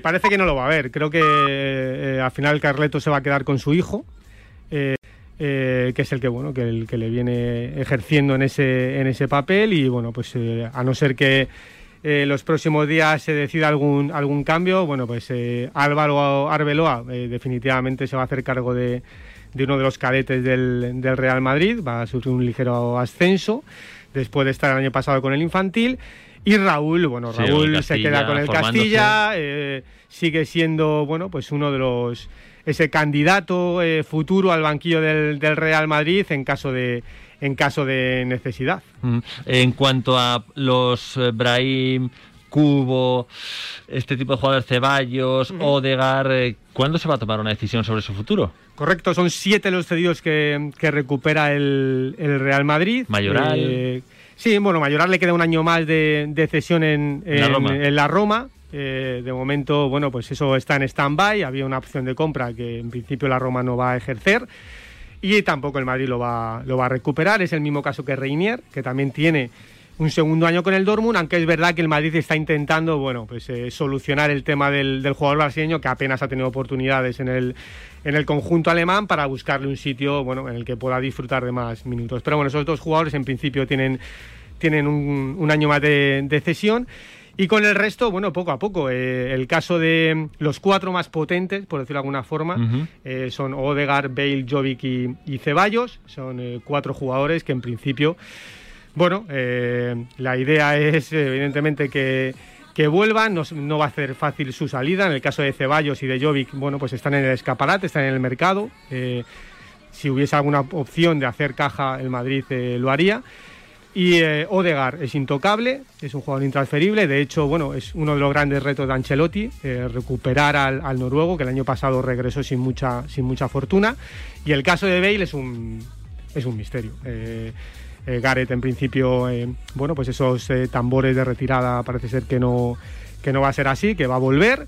parece que no lo va a ver. Creo que eh, al final Carleto se va a quedar con su hijo, eh, eh, que es el que bueno, que el que le viene ejerciendo en ese en ese papel y bueno, pues a no ser que los próximos días se decida algún algún cambio, bueno, pues Álvaro Arbeloa definitivamente se va a hacer cargo de, de uno de los cadetes del, del Real Madrid, va a sufrir un ligero ascenso después de estar el año pasado con el infantil. Y Raúl, bueno, Raúl se queda con el Castilla, eh, sigue siendo, bueno, pues uno de los ese candidato eh, futuro al banquillo del, Real Madrid en caso de en caso de necesidad. Mm. En cuanto a los eh, Brahim, Cubo, este tipo de jugadores, Ceballos, Odegar, ¿cuándo se va a tomar una decisión sobre su futuro? Correcto, son siete los cedidos que, recupera el, Real Madrid. Mayoral. Sí, bueno, Mayoral le queda un año más de, cesión en, la Roma. Eh, de momento, bueno, pues eso está en stand-by. Había una opción de compra que en principio la Roma no va a ejercer. Y tampoco el Madrid lo va, lo va a recuperar. Es el mismo caso que Reinier, que también tiene un segundo año con el Dortmund, aunque es verdad que el Madrid está intentando bueno, pues, eh, solucionar el tema del, del, jugador brasileño, que apenas ha tenido oportunidades en el, en el conjunto alemán para buscarle un sitio bueno, en el que pueda disfrutar de más minutos. Pero bueno, esos dos jugadores en principio tienen, tienen un, año más de, cesión. Y con el resto, bueno, poco a poco. Eh, el caso de los cuatro más potentes, por decirlo de alguna forma, eh, son Odegaard, Bale, Jovic y, Ceballos. Son eh, cuatro jugadores que en principio, bueno, la idea es evidentemente que que vuelvan, no, va a ser fácil su salida. En el caso de Ceballos y de Jovic, bueno, pues están en el escaparate, están en el mercado. Eh, si hubiese alguna opción de hacer caja, el Madrid eh, lo haría. Y eh, Odegar es intocable, es un jugador intransferible. De hecho, bueno, es uno de los grandes retos de Ancelotti, recuperar al, noruego, que el año pasado regresó sin mucha, sin mucha fortuna. Y el caso de Bale es un, es un misterio. Eh, Gareth en principio, eh, bueno, pues esos eh, tambores de retirada parece ser que no, que no va a ser así, que va a volver.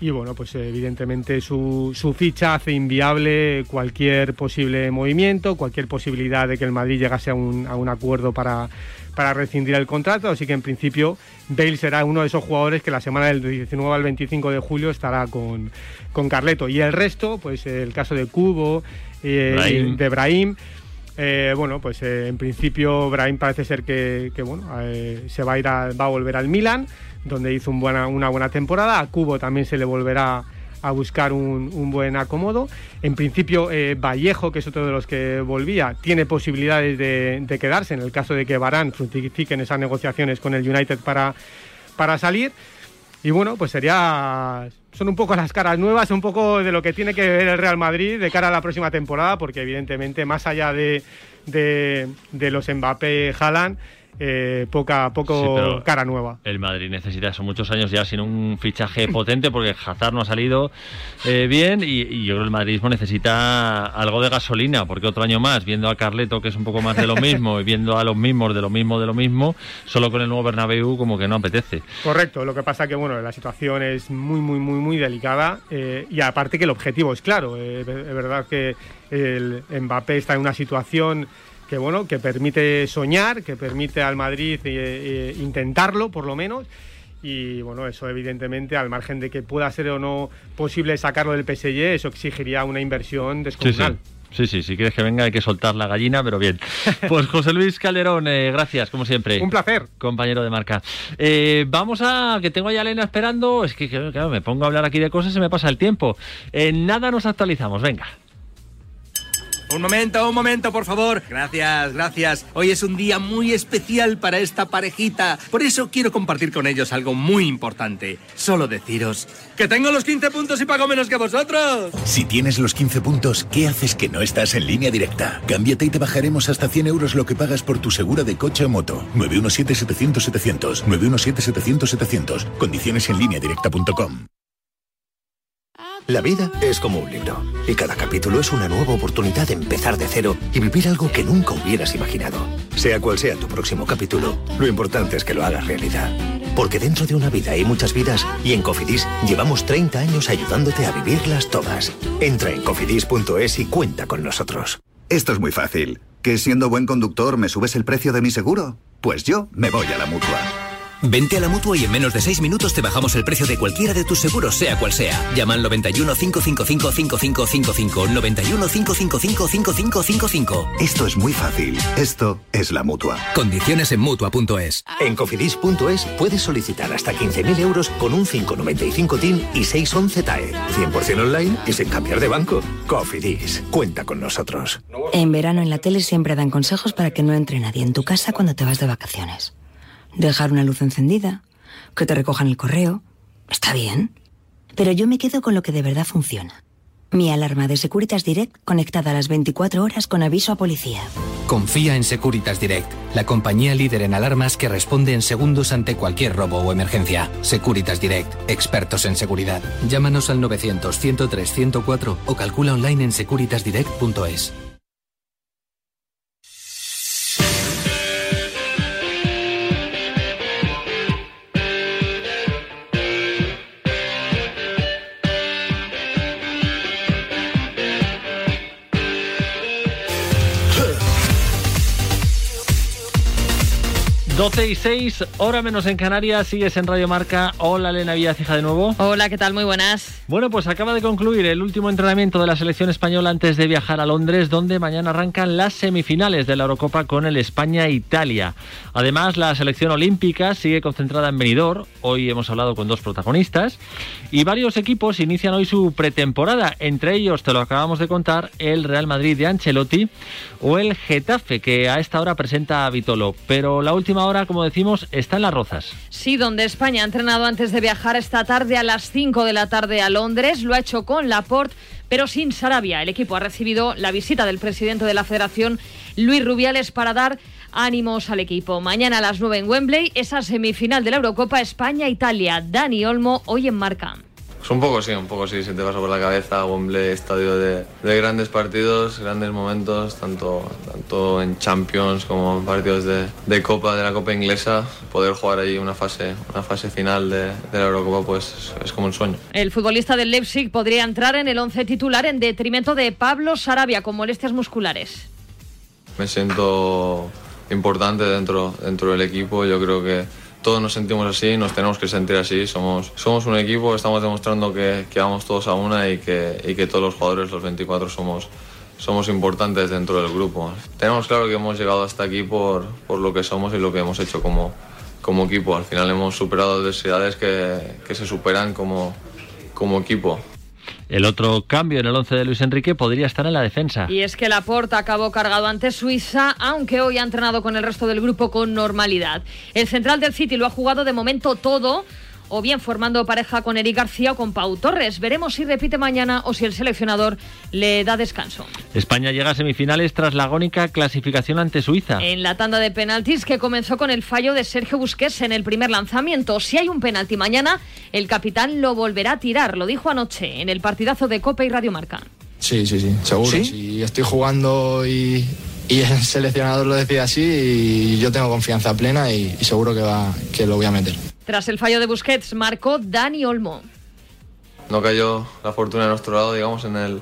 Y bueno, pues evidentemente su, su ficha hace inviable cualquier posible movimiento, cualquier posibilidad de que el Madrid llegase a un, a un acuerdo para, para rescindir el contrato. Así que en principio Bale será uno de esos jugadores que la semana del 19 al 25 de julio estará con, con Carleto. Y el resto, pues el caso de Cubo, de Brahim eh, bueno, pues eh, en principio Brahim parece ser que, bueno, eh, se va a ir va a volver al Milan, donde hizo una buena temporada. A Cubo también se le volverá a buscar un, buen acomodo. En principio, Vallejo, que es otro de los que volvía, tiene posibilidades de, quedarse en el caso de que Barán fructifiquen esas negociaciones con el United para, para salir. Y bueno, pues sería. Son un poco las caras nuevas, un poco de lo que tiene que ver el Real Madrid de cara a la próxima temporada, porque evidentemente, más allá de, de, los Mbappé Haaland, eh, poca poco cara nueva. El Madrid necesita eso muchos años ya sin un fichaje potente porque Hazard no ha salido eh, bien y, yo creo que el madridismo necesita algo de gasolina porque otro año más viendo a Carleto que es un poco más de lo mismo y viendo a los mismos de lo mismo de lo mismo solo con el nuevo Bernabéu como que no apetece. Correcto, lo que pasa que bueno la situación es muy muy muy muy delicada eh, y aparte que el objetivo es claro, es verdad que el Mbappé está en una situación que bueno, que permite soñar, que permite al Madrid eh, eh, intentarlo por lo menos. Y bueno, eso evidentemente, al margen de que pueda ser o no posible sacarlo del PSG, eso exigiría una inversión descomunal. Sí, sí. si quieres que venga hay que soltar la gallina, pero bien. Pues José Luis Calderón, eh, gracias, como siempre. Un placer. Compañero de marca. vamos a, que tengo a Elena esperando, es que claro, me pongo a hablar aquí de cosas y se me pasa el tiempo. En nada nos actualizamos, venga. Un momento, un momento, por favor. Gracias, gracias. Hoy es un día muy especial para esta parejita. Por eso quiero compartir con ellos algo muy importante. Solo deciros que tengo los 15 puntos y pago menos que vosotros. Si tienes los 15 puntos, ¿qué haces que no estás en línea directa? Cámbiate y te bajaremos hasta 100 euros lo que pagas por tu segura de coche o moto. 917-700-700. 917-700-700. Condiciones en línea directa.com. La vida es como un libro y cada capítulo es una nueva oportunidad de empezar de cero y vivir algo que nunca hubieras imaginado. Sea cual sea tu próximo capítulo, lo importante es que lo hagas realidad. Porque dentro de una vida hay muchas vidas y en Cofidis llevamos 30 años ayudándote a vivirlas todas. Entra en cofidis.es y cuenta con nosotros. Esto es muy fácil. ¿Que siendo buen conductor me subes el precio de mi seguro? Pues yo me voy a la mutua. Vente a la mutua y en menos de 6 minutos te bajamos el precio de cualquiera de tus seguros, sea cual sea. Llama al 91 555 5555. 91 555 5555. Esto es muy fácil. Esto es la mutua. Condiciones en mutua.es. En cofidis.es puedes solicitar hasta 15.000 euros con un 595 TIN y 611 TAE. 100% online y sin cambiar de banco. Cofidis. Cuenta con nosotros. En verano en la tele siempre dan consejos para que no entre nadie en tu casa cuando te vas de vacaciones dejar una luz encendida, que te recojan el correo. Está bien. Pero yo me quedo con lo que de verdad funciona. Mi alarma de Securitas Direct conectada a las 24 horas con aviso a policía. Confía en Securitas Direct, la compañía líder en alarmas que responde en segundos ante cualquier robo o emergencia. Securitas Direct, expertos en seguridad. Llámanos al 900 103 104 o calcula online en securitasdirect.es. 12 y 6, hora menos en Canarias, sigues en Radio Marca. Hola, Elena Villacija de nuevo. Hola, ¿qué tal? Muy buenas. Bueno, pues acaba de concluir el último entrenamiento de la selección española antes de viajar a Londres, donde mañana arrancan las semifinales de la Eurocopa con el España-Italia. Además, la selección olímpica sigue concentrada en Benidorm. Hoy hemos hablado con dos protagonistas. Y varios equipos inician hoy su pretemporada. Entre ellos, te lo acabamos de contar, el Real Madrid de Ancelotti o el Getafe, que a esta hora presenta a Vitolo. Pero la última como decimos, está en las Rozas. Sí, donde España ha entrenado antes de viajar esta tarde a las 5 de la tarde a Londres. Lo ha hecho con Laporte, pero sin Sarabia. El equipo ha recibido la visita del presidente de la federación, Luis Rubiales, para dar ánimos al equipo. Mañana a las 9 en Wembley, esa semifinal de la Eurocopa España-Italia. Dani Olmo, hoy en marca. Pues un poco sí, un poco sí, se te pasa por la cabeza. Wembley, estadio de, grandes partidos, grandes momentos, tanto, tanto en Champions como en partidos de, Copa, de la Copa Inglesa. Poder jugar ahí una fase, una fase final de, la Eurocopa, pues es como un sueño. El futbolista del Leipzig podría entrar en el once titular en detrimento de Pablo Sarabia con molestias musculares. Me siento importante dentro, dentro del equipo. Yo creo que todos nos sentimos así, nos tenemos que sentir así. Somos, somos un equipo, estamos demostrando que, vamos todos a una y que, y que todos los jugadores, los 24, somos, somos importantes dentro del grupo. Tenemos claro que hemos llegado hasta aquí por, por lo que somos y lo que hemos hecho como, como equipo. Al final hemos superado adversidades que, que se superan como, como equipo. El otro cambio en el 11 de Luis Enrique podría estar en la defensa. Y es que Laporta acabó cargado ante Suiza, aunque hoy ha entrenado con el resto del grupo con normalidad. El central del City lo ha jugado de momento todo o bien formando pareja con Eric García o con Pau Torres. Veremos si repite mañana o si el seleccionador le da descanso. España llega a semifinales tras la agónica clasificación ante Suiza. En la tanda de penaltis que comenzó con el fallo de Sergio Busquets en el primer lanzamiento. Si hay un penalti mañana, el capitán lo volverá a tirar, lo dijo anoche en el partidazo de Copa y Radio Marca. Sí, sí, sí, seguro. Si estoy jugando y, el seleccionador lo decide así y yo tengo confianza plena y, y seguro que, va, que lo voy a meter. Tras el fallo de Busquets, marcó Dani Olmo. No cayó la fortuna de nuestro lado, digamos, en el,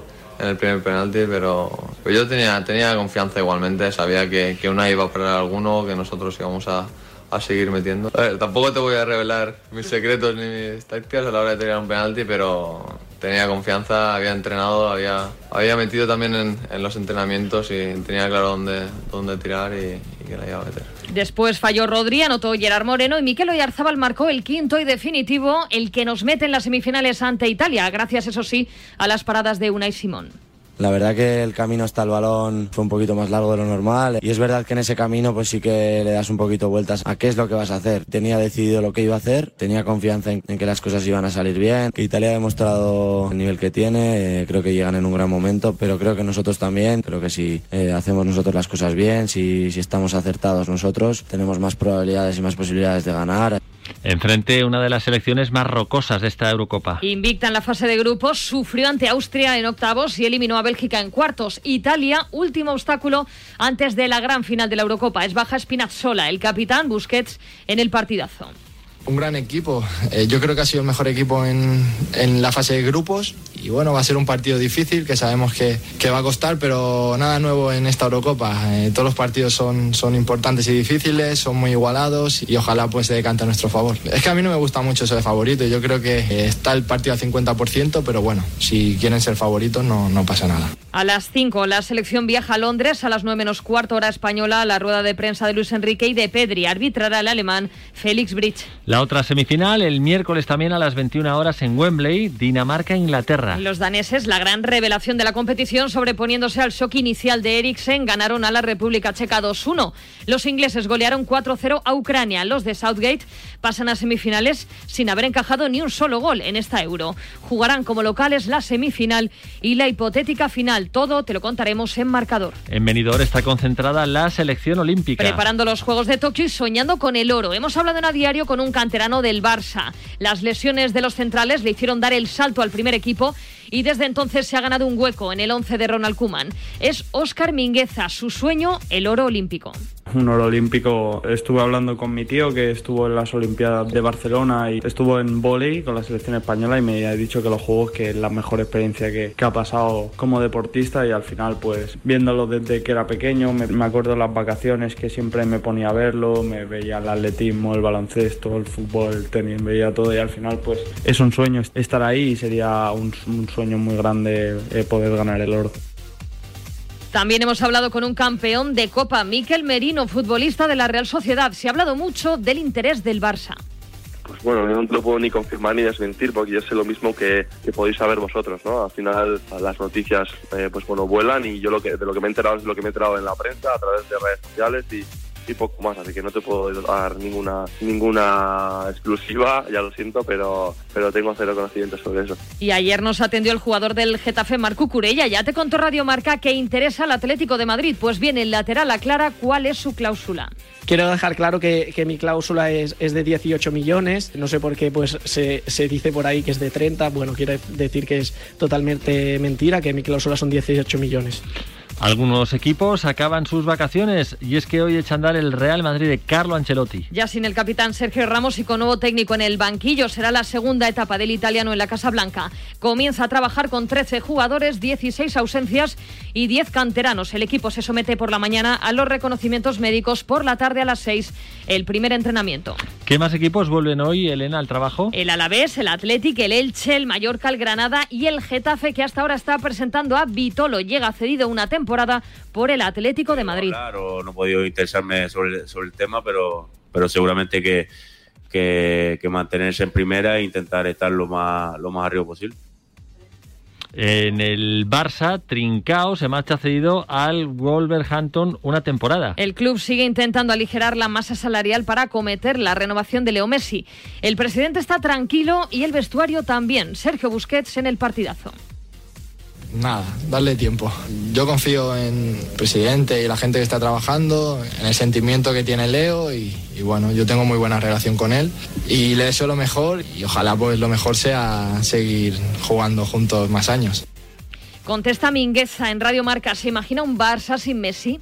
primer penalti, pero, yo tenía, confianza igualmente, sabía que, que una iba a parar alguno, que nosotros íbamos a, a seguir metiendo. tampoco te voy a revelar mis secretos ni mis tácticas a la hora de tirar un penalti, pero tenía confianza, había entrenado, había, metido también en, los entrenamientos y tenía claro dónde, dónde tirar y, que la iba a meter. Después falló Rodri, anotó Gerard Moreno y Miquel Oyarzábal marcó el quinto y definitivo, el que nos mete en las semifinales ante Italia, gracias eso sí a las paradas de Unai Simón. La verdad que el camino hasta el balón fue un poquito más largo de lo normal y es verdad que en ese camino pues sí que le das un poquito vueltas a qué es lo que vas a hacer. Tenía decidido lo que iba a hacer, tenía confianza en, que las cosas iban a salir bien, que Italia ha demostrado el nivel que tiene, eh, creo que llegan en un gran momento, pero creo que nosotros también, creo que si eh, hacemos nosotros las cosas bien, si, si estamos acertados nosotros, tenemos más probabilidades y más posibilidades de ganar. Enfrente una de las selecciones más rocosas de esta Eurocopa. Invicta en la fase de grupos, sufrió ante Austria en octavos y eliminó a Bélgica en cuartos. Italia, último obstáculo antes de la gran final de la Eurocopa. Es baja Spinazzola, el capitán Busquets en el partidazo. Un gran equipo. Eh, yo creo que ha sido el mejor equipo en, en la fase de grupos y bueno, va a ser un partido difícil que sabemos que, que va a costar, pero nada nuevo en esta Eurocopa. Eh, todos los partidos son, son importantes y difíciles, son muy igualados y ojalá pues se decante a nuestro favor. Es que a mí no me gusta mucho eso de favorito, yo creo que eh, está el partido al 50%, pero bueno, si quieren ser favoritos no, no pasa nada. A las 5 la selección viaja a Londres, a las 9 menos cuarto hora española, la rueda de prensa de Luis Enrique y de Pedri, arbitrará el alemán Félix Bridge. La otra semifinal el miércoles también a las 21 horas en Wembley, Dinamarca-Inglaterra. Los daneses, la gran revelación de la competición, sobreponiéndose al shock inicial de Eriksen, ganaron a la República Checa 2-1. Los ingleses golearon 4-0 a Ucrania. Los de Southgate pasan a semifinales sin haber encajado ni un solo gol en esta Euro. Jugarán como locales la semifinal y la hipotética final. Todo te lo contaremos en marcador. En Benidorm está concentrada la selección olímpica. Preparando los Juegos de Tokio y soñando con el oro. Hemos hablado en a diario con un canterano del Barça. Las lesiones de los centrales le hicieron dar el salto al primer equipo y desde entonces se ha ganado un hueco en el 11 de Ronald Kuman. Es Óscar Mingueza, su sueño, el oro olímpico un oro olímpico. Estuve hablando con mi tío que estuvo en las Olimpiadas de Barcelona y estuvo en volei con la selección española y me ha dicho que los juegos que es la mejor experiencia que, ha pasado como deportista y al final pues viéndolo desde que era pequeño me, me, acuerdo las vacaciones que siempre me ponía a verlo, me veía el atletismo, el baloncesto, el fútbol, el tenis, veía todo y al final pues es un sueño estar ahí y sería un, sueño muy grande eh, poder ganar el oro. También hemos hablado con un campeón de Copa, Miquel Merino, futbolista de la Real Sociedad. Se ha hablado mucho del interés del Barça. Pues bueno, no lo puedo ni confirmar ni desmentir porque yo sé lo mismo que, podéis saber vosotros, ¿no? Al final las noticias, eh, pues bueno, vuelan y yo lo que, de lo que me he enterado es lo que me he enterado en la prensa, a través de redes sociales y, y poco más, así que no te puedo dar ninguna ninguna exclusiva, ya lo siento, pero, pero tengo cero conocimiento sobre eso. Y ayer nos atendió el jugador del Getafe, Marco Curella, ya te contó Radio Marca que interesa al Atlético de Madrid, pues bien, el lateral aclara cuál es su cláusula. Quiero dejar claro que, mi cláusula es, es, de 18 millones, no sé por qué pues se, se dice por ahí que es de 30, bueno, quiere decir que es totalmente mentira, que mi cláusula son 18 millones. Algunos equipos acaban sus vacaciones y es que hoy echa a andar el Real Madrid de Carlo Ancelotti. Ya sin el capitán Sergio Ramos y con nuevo técnico en el banquillo será la segunda etapa del italiano en la Casa Blanca. Comienza a trabajar con 13 jugadores, 16 ausencias y 10 canteranos. El equipo se somete por la mañana a los reconocimientos médicos por la tarde a las 6, el primer entrenamiento. ¿Qué más equipos vuelven hoy, Elena, al trabajo? El Alavés, el Athletic, el Elche, el Mallorca, el Granada y el Getafe que hasta ahora está presentando a Vitolo. Llega cedido una temporada por el Atlético de Madrid. Claro, no he podido interesarme sobre, sobre el tema, pero, pero seguramente que, que, mantenerse en primera e intentar estar lo más, lo más arriba posible. En el Barça, Trincao se marcha cedido al Wolverhampton una temporada. El club sigue intentando aligerar la masa salarial para acometer la renovación de Leo Messi. El presidente está tranquilo y el vestuario también. Sergio Busquets en el partidazo nada, darle tiempo. Yo confío en el presidente y la gente que está trabajando, en el sentimiento que tiene Leo y, bueno, yo tengo muy buena relación con él y le deseo lo mejor y ojalá pues lo mejor sea seguir jugando juntos más años. Contesta Mingueza en Radio Marca, ¿se imagina un Barça sin Messi?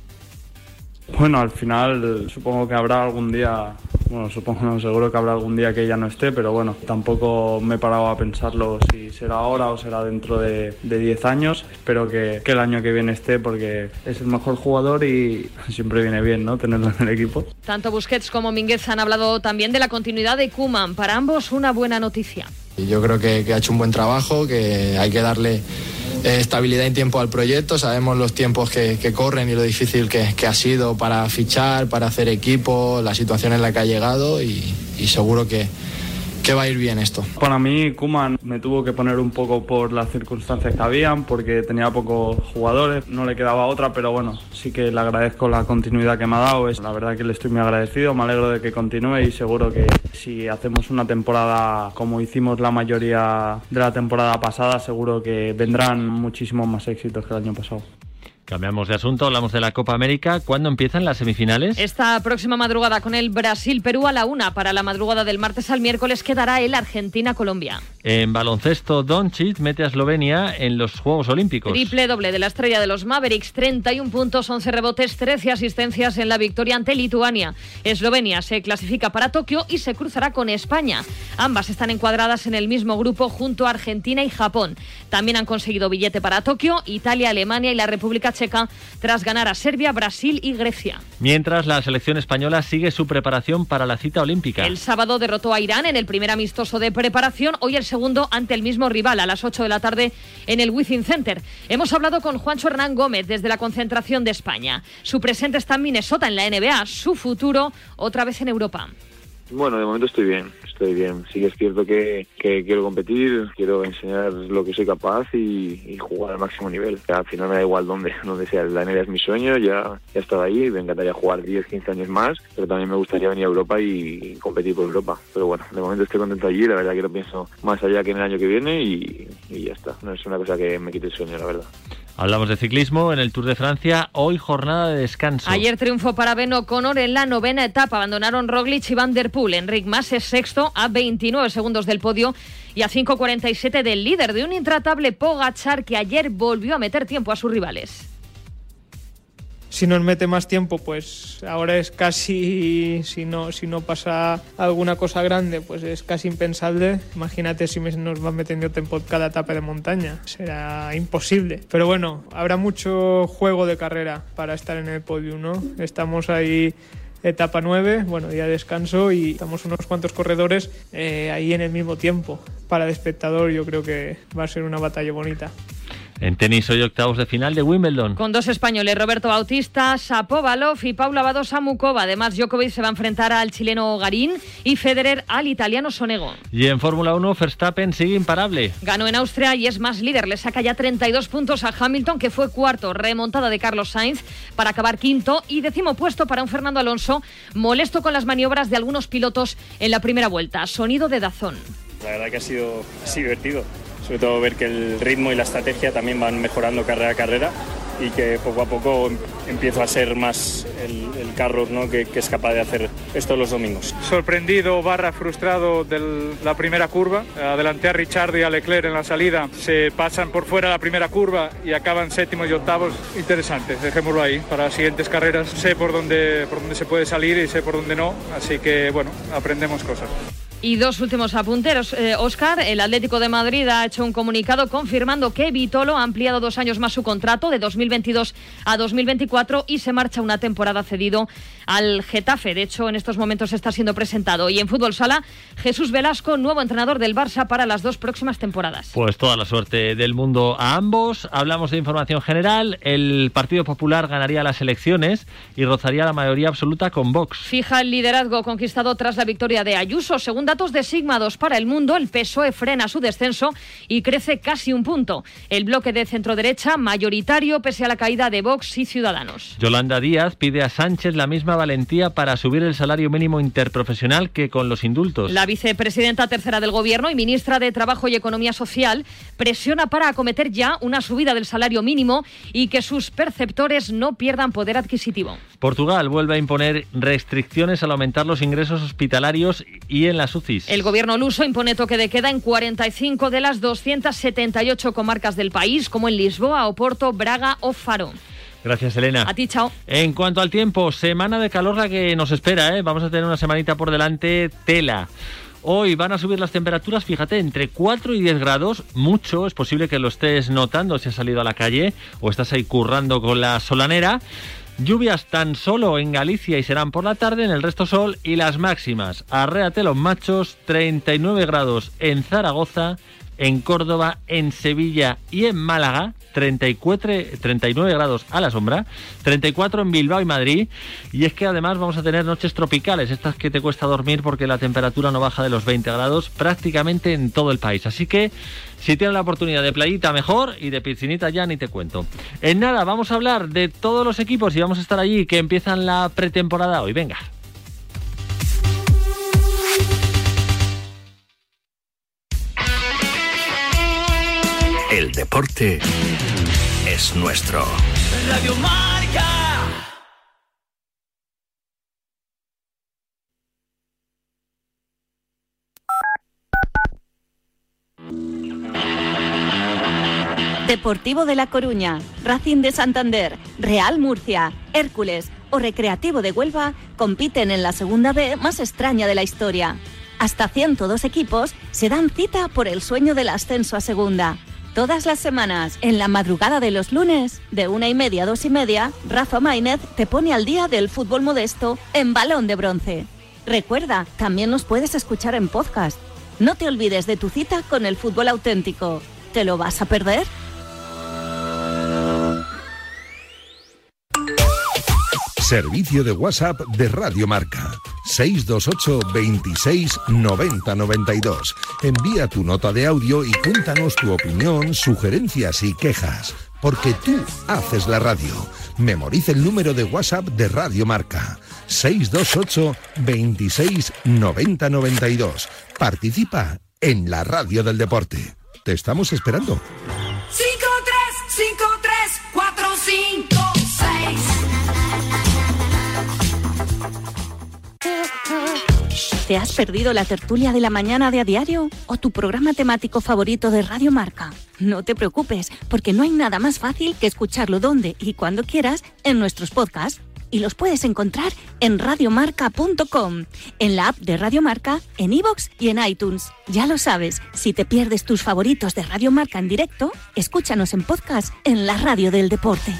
Bueno, al final supongo que habrá algún día bueno, supongo, no, seguro que habrá algún día que ya no esté, pero bueno, tampoco me he parado a pensarlo si será ahora o será dentro de 10 años. Espero que, que, el año que viene esté porque es el mejor jugador y siempre viene bien, ¿no? Tenerlo en el equipo. Tanto Busquets como Mínguez han hablado también de la continuidad de Kuman. Para ambos, una buena noticia. Yo creo que, que ha hecho un buen trabajo, que hay que darle estabilidad y tiempo al proyecto. Sabemos los tiempos que, corren y lo difícil que, ha sido para fichar, para hacer equipo, la situación en la que ha llegado y seguro que, que va a ir bien esto. Para mí, Kuman me tuvo que poner un poco por las circunstancias que habían, porque tenía pocos jugadores, no le quedaba otra, pero bueno, sí que le agradezco la continuidad que me ha dado. La verdad que le estoy muy agradecido, me alegro de que continúe y seguro que si hacemos una temporada como hicimos la mayoría de la temporada pasada, seguro que vendrán muchísimos más éxitos que el año pasado. Cambiamos de asunto, hablamos de la Copa América. ¿Cuándo empiezan las semifinales? Esta próxima madrugada con el Brasil-Perú a la una. Para la madrugada del martes al miércoles quedará el Argentina-Colombia. En baloncesto, Doncic mete a Eslovenia en los Juegos Olímpicos. Triple doble de la estrella de los Mavericks, 31 puntos, 11 rebotes, 13 asistencias en la victoria ante Lituania. Eslovenia se clasifica para Tokio y se cruzará con España. Ambas están encuadradas en el mismo grupo junto a Argentina y Japón. También han conseguido billete para Tokio, Italia, Alemania y la República Checa tras ganar a Serbia, Brasil y Grecia. Mientras la selección española sigue su preparación para la cita olímpica. El sábado derrotó a Irán en el primer amistoso de preparación. Hoy el segundo ante el mismo rival a las 8 de la tarde en el Wizzing Center. Hemos hablado con Juancho Hernán Gómez desde la concentración de España. Su presente está en Minnesota, en la NBA. Su futuro otra vez en Europa. Bueno, de momento estoy bien, estoy bien. Sí que es cierto que, quiero competir, quiero enseñar lo que soy capaz y, jugar al máximo nivel. Al final me da igual dónde, donde sea. La NBA es mi sueño, ya, ya he estado ahí, me encantaría jugar 10, 15 años más, pero también me gustaría venir a Europa y, competir por Europa. Pero bueno, de momento estoy contento allí, la verdad que lo pienso más allá que en el año que viene y, y ya está. No es una cosa que me quite el sueño, la verdad. Hablamos de ciclismo en el Tour de Francia, hoy jornada de descanso. Ayer triunfo para Ben O'Connor en la novena etapa, abandonaron Roglic y Van der Poel. Enric Mas es sexto a 29 segundos del podio y a 5.47 del líder de un intratable Pogachar que ayer volvió a meter tiempo a sus rivales si nos mete más tiempo, pues ahora es casi, si no, si no pasa alguna cosa grande, pues es casi impensable. Imagínate si nos va metiendo tiempo cada etapa de montaña, será imposible. Pero bueno, habrá mucho juego de carrera para estar en el podio, ¿no? Estamos ahí etapa 9, bueno, día de descanso y estamos unos cuantos corredores eh, ahí en el mismo tiempo. Para el espectador yo creo que va a ser una batalla bonita. En tenis hoy octavos de final de Wimbledon. Con dos españoles, Roberto Bautista, Sapovalov y Paula Badosa Mukova. Además, Djokovic se va a enfrentar al chileno Garín y Federer al italiano Sonego. Y en Fórmula 1, Verstappen sigue imparable. Ganó en Austria y es más líder. Le saca ya 32 puntos a Hamilton, que fue cuarto. Remontada de Carlos Sainz para acabar quinto y décimo puesto para un Fernando Alonso, molesto con las maniobras de algunos pilotos en la primera vuelta. Sonido de Dazón. La verdad que ha sido, divertido sobre todo ver que el ritmo y la estrategia también van mejorando carrera a carrera y que poco a poco empieza a ser más el, carro ¿no? que, es capaz de hacer esto los domingos. Sorprendido, barra frustrado de la primera curva. Adelanté a Richard y a Leclerc en la salida. Se pasan por fuera la primera curva y acaban séptimos y octavos. Interesante, dejémoslo ahí. Para las siguientes carreras sé por dónde, por dónde se puede salir y sé por dónde no. Así que bueno, aprendemos cosas. Y dos últimos apunteros. Oscar, eh, el Atlético de Madrid ha hecho un comunicado confirmando que Vitolo ha ampliado dos años más su contrato de 2022 a 2024 y se marcha una temporada cedido al Getafe. De hecho, en estos momentos está siendo presentado. Y en fútbol sala, Jesús Velasco, nuevo entrenador del Barça para las dos próximas temporadas. Pues toda la suerte del mundo a ambos. Hablamos de información general. El Partido Popular ganaría las elecciones y rozaría la mayoría absoluta con Vox. Fija el liderazgo conquistado tras la victoria de Ayuso. Según datos de Sigma 2 para el mundo, el PSOE frena su descenso y crece casi un punto. El bloque de centro-derecha, mayoritario pese a la caída de Vox y Ciudadanos. Yolanda Díaz pide a Sánchez la misma valentía para subir el salario mínimo interprofesional que con los indultos. La vicepresidenta tercera del Gobierno y ministra de Trabajo y Economía Social presiona para acometer ya una subida del salario mínimo y que sus perceptores no pierdan poder adquisitivo. Portugal vuelve a imponer restricciones al aumentar los ingresos hospitalarios y en las El gobierno luso impone toque de queda en 45 de las 278 comarcas del país, como en Lisboa, Oporto, Braga o Faro. Gracias, Elena. A ti, chao. En cuanto al tiempo, semana de calor la que nos espera, ¿eh? Vamos a tener una semanita por delante, tela. Hoy van a subir las temperaturas, fíjate, entre 4 y 10 grados, mucho, es posible que lo estés notando si has salido a la calle o estás ahí currando con la solanera. Lluvias tan solo en Galicia y serán por la tarde, en el resto sol y las máximas. Arréate los machos, 39 grados en Zaragoza, en Córdoba, en Sevilla y en Málaga, 34, 39 grados a la sombra, 34 en Bilbao y Madrid. Y es que además vamos a tener noches tropicales, estas que te cuesta dormir porque la temperatura no baja de los 20 grados prácticamente en todo el país. Así que si tienes la oportunidad de playita mejor y de piscinita ya ni te cuento. En nada, vamos a hablar de todos los equipos y vamos a estar allí que empiezan la pretemporada hoy. Venga. El deporte es nuestro. Radio Marca. Deportivo de La Coruña, Racing de Santander, Real Murcia, Hércules o Recreativo de Huelva compiten en la segunda B más extraña de la historia. Hasta 102 equipos se dan cita por el sueño del ascenso a segunda. Todas las semanas, en la madrugada de los lunes, de una y media a dos y media, Rafa Maínez te pone al día del fútbol modesto en balón de bronce. Recuerda, también nos puedes escuchar en podcast. No te olvides de tu cita con el fútbol auténtico. ¿Te lo vas a perder? Servicio de WhatsApp de Radio Marca. 628 26 90 92. Envía tu nota de audio y cuéntanos tu opinión, sugerencias y quejas. Porque tú haces la radio. Memoriza el número de WhatsApp de Radio Marca. 628 26 90 92. Participa en la radio del deporte. Te estamos esperando. 5 3 5 ¿Te has perdido la tertulia de la mañana de a diario o tu programa temático favorito de Radio Marca? No te preocupes, porque no hay nada más fácil que escucharlo donde y cuando quieras en nuestros podcasts. Y los puedes encontrar en radiomarca.com, en la app de Radio Marca, en iVoox y en iTunes. Ya lo sabes, si te pierdes tus favoritos de Radio Marca en directo, escúchanos en podcast en la radio del deporte.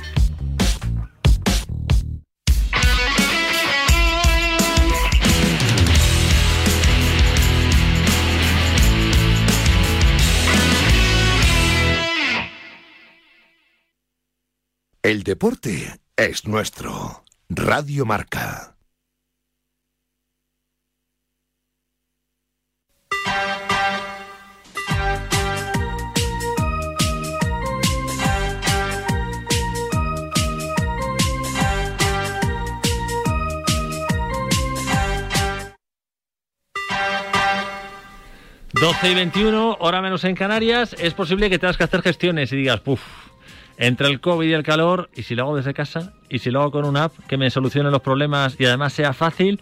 El deporte es nuestro. Radio Marca. ...12 y 21, hora menos en Canarias... ...es posible que tengas que hacer gestiones y digas... ...puf, entre el COVID y el calor, y si lo hago desde casa, y si lo hago con una app que me solucione los problemas y además sea fácil,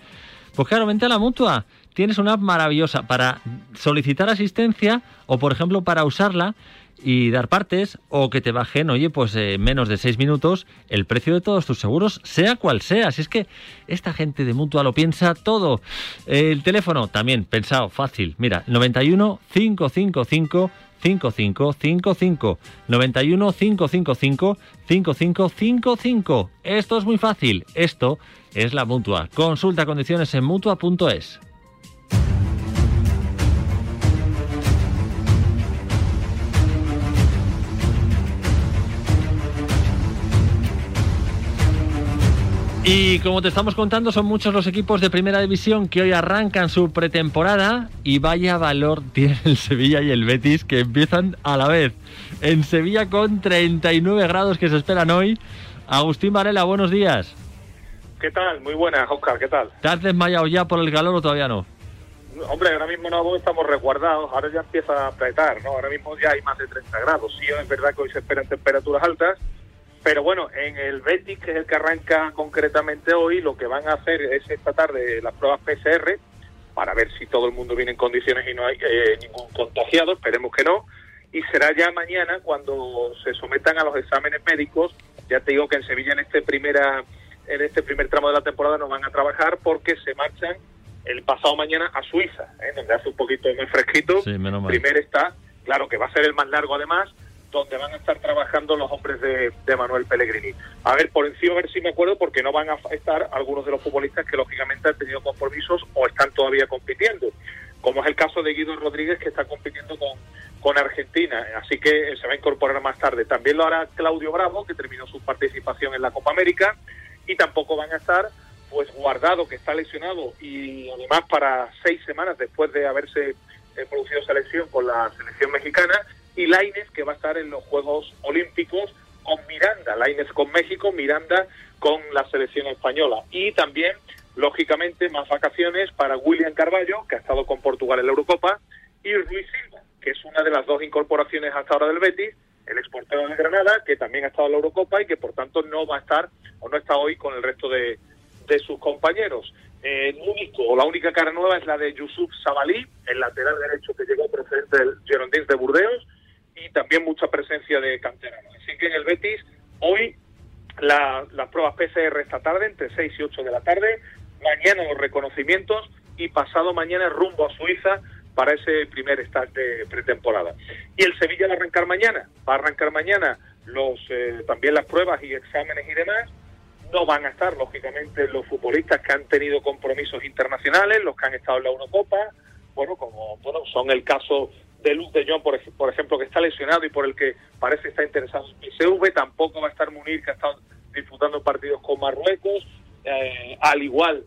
pues claro, vente a la mutua. Tienes una app maravillosa para solicitar asistencia o, por ejemplo, para usarla y dar partes o que te bajen, oye, pues eh, menos de seis minutos el precio de todos tus seguros, sea cual sea. Si es que esta gente de mutua lo piensa todo. El teléfono también pensado, fácil. Mira, 91 555 5555 91 555 5555. Esto es muy fácil. Esto es la mutua. Consulta condiciones en mutua.es. Y como te estamos contando, son muchos los equipos de primera división que hoy arrancan su pretemporada y vaya valor tienen el Sevilla y el Betis que empiezan a la vez. En Sevilla con 39 grados que se esperan hoy. Agustín Varela, buenos días. ¿Qué tal? Muy buenas, Oscar, ¿qué tal? ¿Te has desmayado ya por el calor o todavía no? Hombre, ahora mismo no estamos resguardados, ahora ya empieza a apretar, ¿no? Ahora mismo ya hay más de 30 grados. Sí, es verdad que hoy se esperan temperaturas altas, pero bueno, en el Betis, que es el que arranca concretamente hoy, lo que van a hacer es esta tarde las pruebas PCR para ver si todo el mundo viene en condiciones y no hay eh, ningún contagiado, esperemos que no. Y será ya mañana cuando se sometan a los exámenes médicos. Ya te digo que en Sevilla en este primera en este primer tramo de la temporada no van a trabajar porque se marchan el pasado mañana a Suiza, ¿eh? donde hace un poquito más fresquito. Sí, menos mal. Primero está, claro que va a ser el más largo además, donde van a estar trabajando los hombres de, Manuel Pellegrini. A ver, por encima, a ver si me acuerdo, porque no van a estar algunos de los futbolistas que lógicamente han tenido compromisos o están todavía compitiendo, como es el caso de Guido Rodríguez, que está compitiendo con, con Argentina, así que se va a incorporar más tarde. También lo hará Claudio Bravo, que terminó su participación en la Copa América, y tampoco van a estar pues Guardado, que está lesionado, y además para seis semanas después de haberse eh, producido selección con la selección mexicana, y Laines, que va a estar en los Juegos Olímpicos con Miranda, Laines con México, Miranda con la selección española. Y también, lógicamente, más vacaciones para William Carballo, que ha estado con Portugal en la Eurocopa, y Ruiz Silva, que es una de las dos incorporaciones hasta ahora del Betis, el exportero de Granada, que también ha estado en la Eurocopa y que por tanto no va a estar o no está hoy con el resto de, sus compañeros. el único o la única cara nueva es la de Yusuf Sabalí, el lateral derecho que llegó procedente del Girondins de Burdeos, también mucha presencia de canteranos. Así que en el Betis hoy la- las pruebas PCR esta tarde entre 6 y 8 de la tarde, mañana los reconocimientos y pasado mañana rumbo a Suiza para ese primer start de pretemporada. Y el Sevilla va a arrancar mañana, va a arrancar mañana los eh, también las pruebas y exámenes y demás. No van a estar, lógicamente, los futbolistas que han tenido compromisos internacionales, los que han estado en la Eurocopa, bueno, como bueno, son el caso de Luz de Jong, por, por ejemplo, que está lesionado y por el que parece estar interesado en PSV, tampoco va a estar Munir, que ha estado disputando partidos con Marruecos, eh, al igual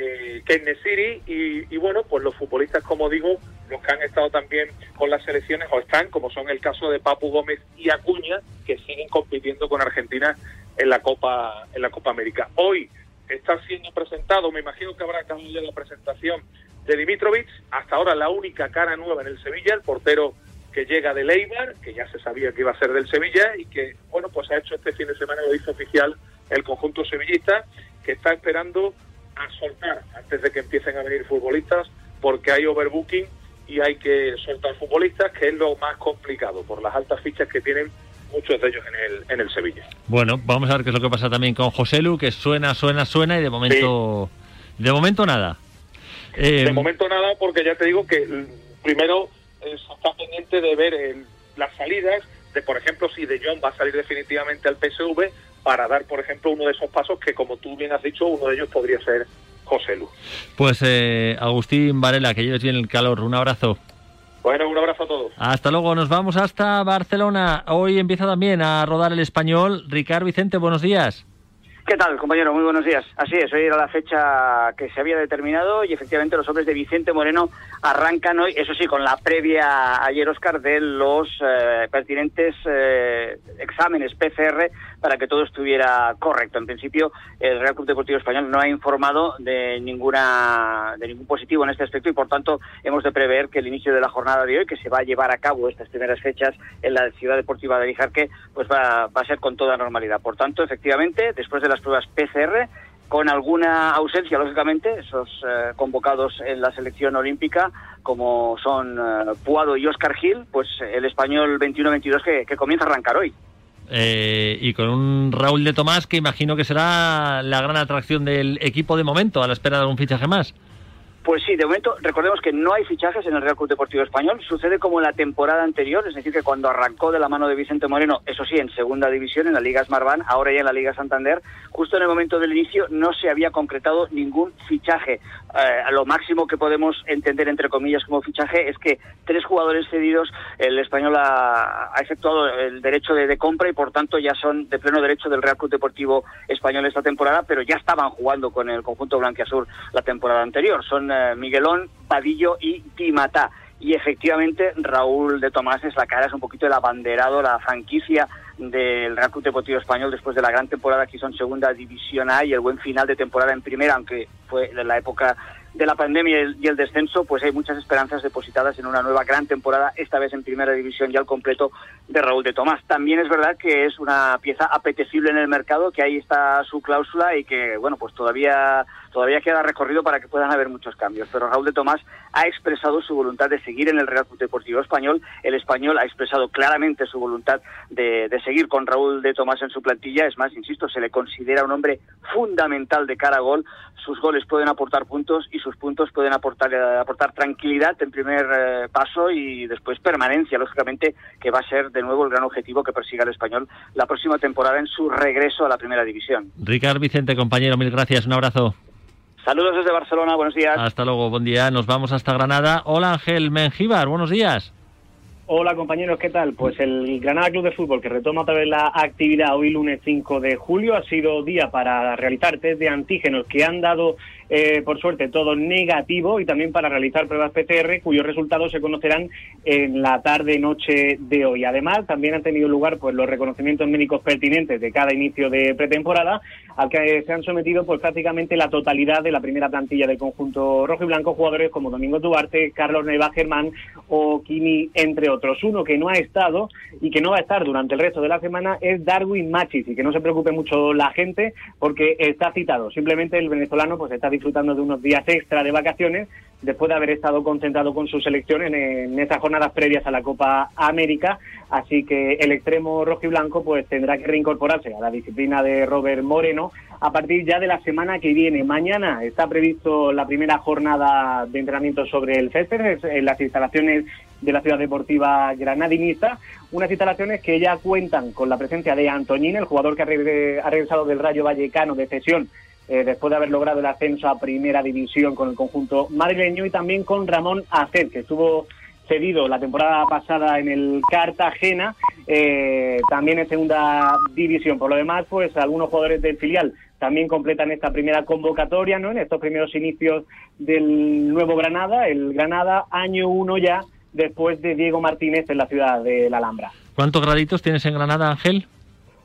eh, que en Nesiri, y, y bueno, pues los futbolistas, como digo, los que han estado también con las selecciones o están, como son el caso de Papu Gómez y Acuña, que siguen compitiendo con Argentina en la Copa en la Copa América. Hoy está siendo presentado, me imagino que habrá ya la presentación de Dimitrovic, hasta ahora la única cara nueva en el Sevilla, el portero que llega de Leibar, que ya se sabía que iba a ser del Sevilla y que, bueno, pues ha hecho este fin de semana, lo hizo oficial el conjunto sevillista, que está esperando a soltar antes de que empiecen a venir futbolistas, porque hay overbooking y hay que soltar futbolistas, que es lo más complicado por las altas fichas que tienen muchos de ellos en el, en el Sevilla. Bueno, vamos a ver qué es lo que pasa también con José Lu, que suena, suena, suena y de momento, de momento nada. Eh, De momento nada, porque ya te digo que primero eh, se está pendiente de ver eh, las salidas, de por ejemplo si De Jong va a salir definitivamente al PSV para dar, por ejemplo, uno de esos pasos que, como tú bien has dicho, uno de ellos podría ser José Lu. Pues eh, Agustín Varela, que lleves bien el calor, un abrazo. Bueno, un abrazo a todos. Hasta luego, nos vamos hasta Barcelona. Hoy empieza también a rodar el español. Ricardo Vicente, buenos días. ¿Qué tal, compañero? Muy buenos días. Así es, hoy era la fecha que se había determinado y efectivamente los hombres de Vicente Moreno arrancan hoy, eso sí, con la previa ayer, Oscar, de los eh, pertinentes eh, exámenes PCR para que todo estuviera correcto. En principio, el Real Club Deportivo Español no ha informado de ninguna de ningún positivo en este aspecto y, por tanto, hemos de prever que el inicio de la jornada de hoy, que se va a llevar a cabo estas primeras fechas en la Ciudad Deportiva de Lijarque, pues va, a ser con toda normalidad. Por tanto, efectivamente, después de las pruebas PCR, con alguna ausencia, lógicamente, esos eh, convocados en la selección olímpica, como son eh, Puado y Oscar Gil, pues el español 21-22 que, que comienza a arrancar hoy. Eh, y con un Raúl de Tomás que imagino que será la gran atracción del equipo de momento, a la espera de algún fichaje más. Pues sí, de momento recordemos que no hay fichajes en el Real Club Deportivo Español. Sucede como en la temporada anterior, es decir, que cuando arrancó de la mano de Vicente Moreno, eso sí, en segunda división, en la Liga Smartbank, ahora ya en la Liga Santander, justo en el momento del inicio no se había concretado ningún fichaje. Eh, lo máximo que podemos entender, entre comillas, como fichaje es que tres jugadores cedidos, el español ha, ha efectuado el derecho de, de compra y por tanto ya son de pleno derecho del Real Club Deportivo Español esta temporada, pero ya estaban jugando con el conjunto blanquiazul la temporada anterior. Son eh, Miguelón, Padillo y Timata. Y efectivamente Raúl de Tomás es la cara, es un poquito el abanderado, la franquicia del Real Club Deportivo Español después de la gran temporada que hizo en Segunda División A y el buen final de temporada en Primera, aunque fue en la época de la pandemia y el, y el descenso, pues hay muchas esperanzas depositadas en una nueva gran temporada, esta vez en Primera División ya al completo de Raúl de Tomás. También es verdad que es una pieza apetecible en el mercado, que ahí está su cláusula y que, bueno, pues todavía todavía queda recorrido para que puedan haber muchos cambios. Pero Raúl de Tomás ha expresado su voluntad de seguir en el Real Club Deportivo Español. El español ha expresado claramente su voluntad de, seguir con Raúl de Tomás en su plantilla. Es más, insisto, se le considera un hombre fundamental de cara a gol. Sus goles pueden aportar puntos y sus puntos pueden aportar, eh, aportar tranquilidad en primer eh, paso y después permanencia, lógicamente, que va a ser de nuevo el gran objetivo que persiga el español la próxima temporada en su regreso a la primera división. Ricardo Vicente, compañero, mil gracias, un abrazo. Saludos desde Barcelona, buenos días. Hasta luego, buen día. Nos vamos hasta Granada. Hola Ángel Mengíbar, buenos días. Hola compañeros, ¿qué tal? Pues el Granada Club de Fútbol que retoma otra vez la actividad hoy lunes 5 de julio ha sido día para realizar test de antígenos que han dado eh, por suerte todo negativo y también para realizar pruebas PCR cuyos resultados se conocerán en la tarde noche de hoy. Además también han tenido lugar pues los reconocimientos médicos pertinentes de cada inicio de pretemporada al que se han sometido pues prácticamente la totalidad de la primera plantilla del conjunto rojo y blanco jugadores como Domingo Duarte, Carlos Neva Germán o Kimi entre otros. Uno que no ha estado y que no va a estar durante el resto de la semana es Darwin Machis y que no se preocupe mucho la gente porque está citado. Simplemente el venezolano pues está disfrutando de unos días extra de vacaciones después de haber estado concentrado con su selección en, estas jornadas previas a la Copa América. Así que el extremo rojo y blanco pues tendrá que reincorporarse a la disciplina de Robert Moreno a partir ya de la semana que viene. Mañana está previsto la primera jornada de entrenamiento sobre el césped en las instalaciones de la Ciudad Deportiva Granadinista, unas instalaciones que ya cuentan con la presencia de Antoñín, el jugador que ha regresado del Rayo Vallecano de cesión eh, después de haber logrado el ascenso a Primera División con el conjunto madrileño y también con Ramón Aced, que estuvo cedido la temporada pasada en el Cartagena, eh, también en segunda división. Por lo demás, pues algunos jugadores del filial también completan esta primera convocatoria, ¿no? En estos primeros inicios del nuevo Granada, el Granada año uno ya después de Diego Martínez en la ciudad de La Alhambra. ¿Cuántos graditos tienes en Granada, Ángel?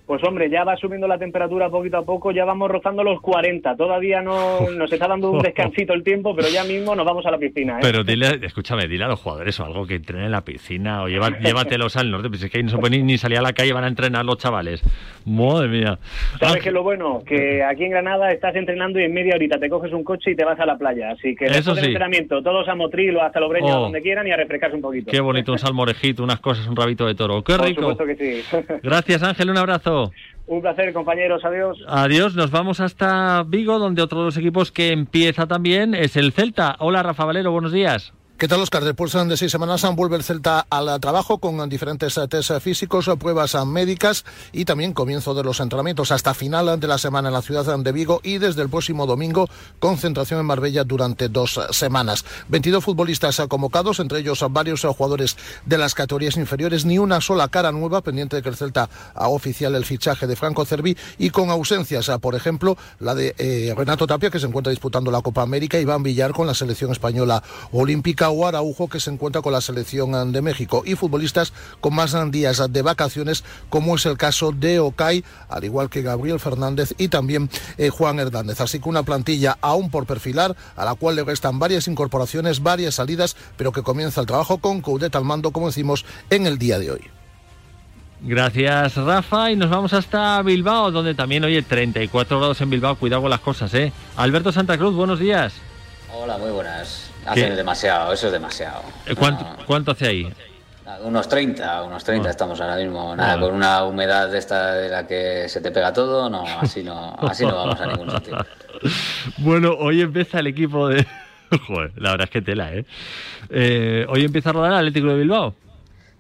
Pues hombre, ya va subiendo la temperatura poquito a poco, ya vamos rozando los 40. Todavía no nos está dando un descansito el tiempo, pero ya mismo nos vamos a la piscina. ¿eh? Pero dile, escúchame, dile a los jugadores o algo que entrenen en la piscina o lleva, llévatelos al norte, pues es que ahí no se puede ni, salir a la calle, van a entrenar los chavales. Madre mía. ¿Sabes qué es lo bueno? Que aquí en Granada estás entrenando y en media horita te coges un coche y te vas a la playa. Así que Eso sí. entrenamiento, todos a Motril o hasta Lobreña, Oh. donde quieran y a refrescarse un poquito. Qué bonito, un salmorejito, unas cosas, un rabito de toro. Qué Por rico. supuesto que sí. Gracias, Ángel, un abrazo. Un placer, compañeros. Adiós. Adiós, nos vamos hasta Vigo, donde otro de los equipos que empieza también es el Celta. Hola, Rafa Valero, buenos días. ¿Qué tal, Oscar? Después de seis semanas vuelve el Celta al trabajo con diferentes test físicos, pruebas médicas y también comienzo de los entrenamientos hasta final de la semana en la ciudad de Vigo y desde el próximo domingo concentración en Marbella durante dos semanas. 22 futbolistas convocados, entre ellos varios jugadores de las categorías inferiores, ni una sola cara nueva, pendiente de que el Celta oficial el fichaje de Franco Cervi y con ausencias, por ejemplo, la de eh, Renato Tapia, que se encuentra disputando la Copa América, Iván Villar con la selección española olímpica o Araujo, que se encuentra con la selección eh, de México, y futbolistas con más eh, días de vacaciones, como es el caso de Ocay, al igual que Gabriel Fernández y también eh, Juan Hernández. Así que una plantilla aún por perfilar, a la cual le restan varias incorporaciones, varias salidas, pero que comienza el trabajo con Coudet al mando, como decimos, en el día de hoy. Gracias, Rafa. Y nos vamos hasta Bilbao, donde también, oye, 34 grados en Bilbao. Cuidado con las cosas, ¿eh? Alberto Santa Cruz, buenos días. Hola, muy buenas. Hace demasiado, eso es demasiado. Eh, ¿Cuánto, cuánto hace ahí? Unos 30, unos 30 Ah. estamos ahora mismo. Nada, Ah. con una humedad de esta de la que se te pega todo, no, así no, así no vamos a ningún sitio. Bueno, hoy empieza el equipo de... Joder, la verdad es que tela, ¿eh? Eh, Hoy empieza a rodar el Atlético de Bilbao.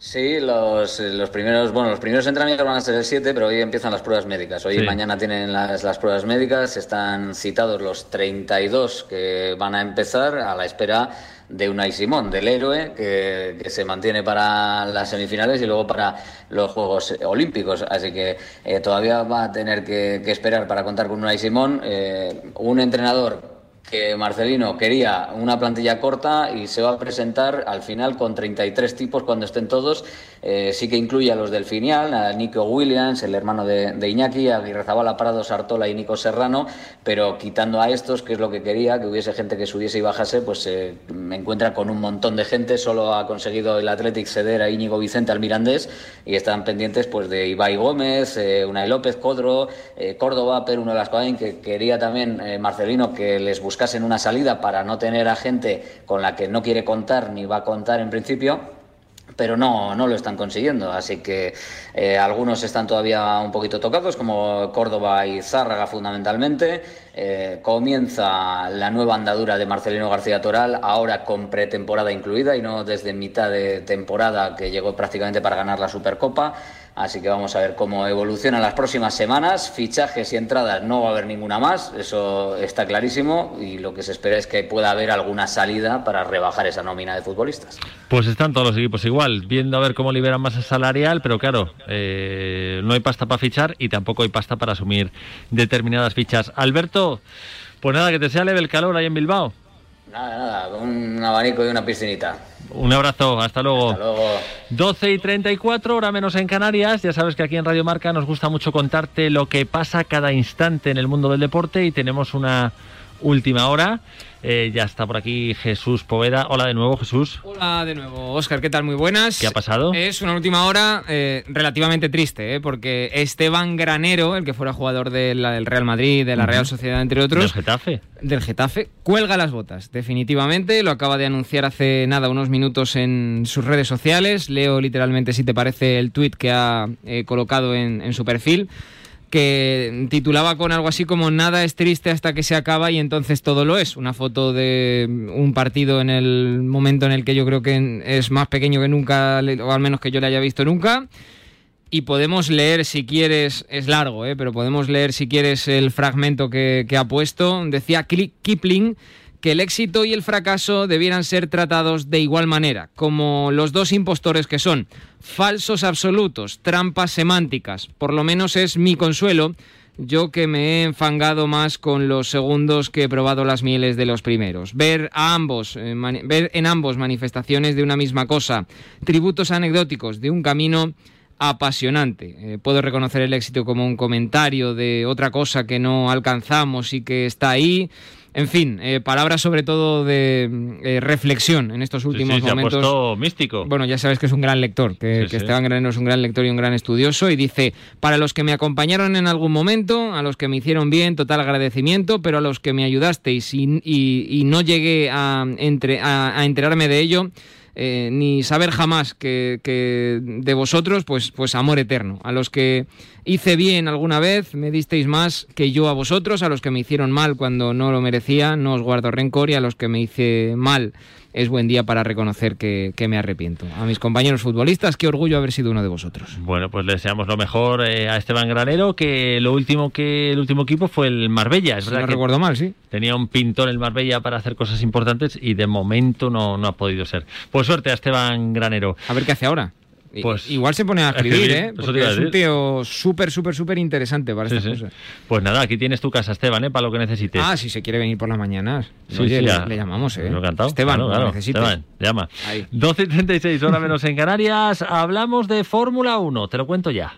Sí, los, los primeros, bueno, los primeros entrenamientos van a ser el 7, pero hoy empiezan las pruebas médicas. Hoy Sí. y mañana tienen las, las pruebas médicas, están citados los 32 que van a empezar a la espera de Unai Simón, del héroe, que, que se mantiene para las semifinales y luego para los Juegos Olímpicos. Así que eh, todavía va a tener que, que esperar para contar con Unai Simón. Eh, un entrenador que Marcelino quería una plantilla corta y se va a presentar al final con 33 tipos cuando estén todos. Eh, sí que incluye a los del filial, a Nico Williams, el hermano de, Iñaki, a Aguirrezabala, Prado, Sartola y Nico Serrano, pero quitando a estos, que es lo que quería, que hubiese gente que subiese y bajase, pues se me encuentra con un montón de gente. Solo ha conseguido el Athletic ceder a Íñigo Vicente al Mirandés y están pendientes pues de Ibai Gómez, eh, Unai López, Codro, eh, Córdoba, Perú de las que quería también eh, Marcelino que les buscasen una salida para no tener a gente con la que no quiere contar ni va a contar en principio pero no, no lo están consiguiendo. Así que eh, algunos están todavía un poquito tocados, como Córdoba y Zárraga fundamentalmente. Eh, comienza la nueva andadura de Marcelino García Toral, ahora con pretemporada incluida y no desde mitad de temporada que llegó prácticamente para ganar la Supercopa. Así que vamos a ver cómo evolucionan las próximas semanas. Fichajes y entradas no va a haber ninguna más, eso está clarísimo. Y lo que se espera es que pueda haber alguna salida para rebajar esa nómina de futbolistas. Pues están todos los equipos igual, viendo a ver cómo liberan masa salarial, pero claro, eh, no hay pasta para fichar y tampoco hay pasta para asumir determinadas fichas. Alberto, pues nada, que te sea leve el calor ahí en Bilbao. Nada, nada, con un abanico y una piscinita. Un abrazo, hasta luego. Hasta luego. 12 y 34, hora menos en Canarias. Ya sabes que aquí en Radio Marca nos gusta mucho contarte lo que pasa cada instante en el mundo del deporte y tenemos una, última hora. Eh, ya está por aquí Jesús Poveda. Hola de nuevo, Jesús. Hola de nuevo, Oscar. ¿Qué tal? Muy buenas. ¿Qué ha pasado? Es una última hora eh, relativamente triste, ¿eh? porque Esteban Granero, el que fuera jugador de la- del Real Madrid, de la Real Sociedad, entre otros. Del Getafe. Del Getafe, cuelga las botas, definitivamente. Lo acaba de anunciar hace nada, unos minutos en sus redes sociales. Leo literalmente, si te parece, el tuit que ha colocado en, en su perfil que titulaba con algo así como Nada es triste hasta que se acaba y entonces todo lo es. Una foto de un partido en el momento en el que yo creo que es más pequeño que nunca, o al menos que yo le haya visto nunca. Y podemos leer, si quieres, es largo, ¿eh? pero podemos leer, si quieres, el fragmento que, que ha puesto. Decía Kipling que el éxito y el fracaso debieran ser tratados de igual manera, como los dos impostores que son falsos absolutos, trampas semánticas. Por lo menos es mi consuelo, yo que me he enfangado más con los segundos que he probado las mieles de los primeros. Ver a ambos, eh, ver en ambos manifestaciones de una misma cosa, tributos anecdóticos de un camino apasionante. Eh, puedo reconocer el éxito como un comentario de otra cosa que no alcanzamos y que está ahí. En fin, eh, palabras sobre todo de eh, reflexión en estos últimos sí, se ha momentos. puesto místico. Bueno, ya sabes que es un gran lector, que, Sí, que sí. Esteban Granero es un gran lector y un gran estudioso, y dice, para los que me acompañaron en algún momento, a los que me hicieron bien, total agradecimiento, pero a los que me ayudasteis y, y- y no llegué a, entre- a- a enterarme de ello, eh, ni saber jamás que, que de vosotros, pues, pues amor eterno. A los que hice bien alguna vez, me disteis más que yo a vosotros, a los que me hicieron mal cuando no lo merecía, no os guardo rencor, y a los que me hice mal, es buen día para reconocer que, que me arrepiento. A mis compañeros futbolistas, qué orgullo haber sido uno de vosotros. Bueno, pues le deseamos lo mejor eh, a Esteban Granero, que lo último que el último equipo fue el Marbella. Es Si verdad no que recuerdo mal, sí. tenía un pintor el Marbella para hacer cosas importantes y de momento no, no ha podido ser. Pues suerte a Esteban Granero. A ver qué hace ahora. Pues Igual se pone a escribir, ¿eh? Porque es un tío súper, súper, súper interesante para Sí, estas sí. cosas. Pues nada, aquí tienes tu casa, Esteban, ¿eh? para lo que necesites. Ah, si se quiere venir por las mañanas. Sí, Oye, sí, le, llamamos, ¿eh? Lo he encantado. Esteban, Claro, lo claro. necesites. Esteban, llama. Ahí. 12 y 36, hora menos en Canarias. Hablamos de Fórmula 1, te lo cuento ya.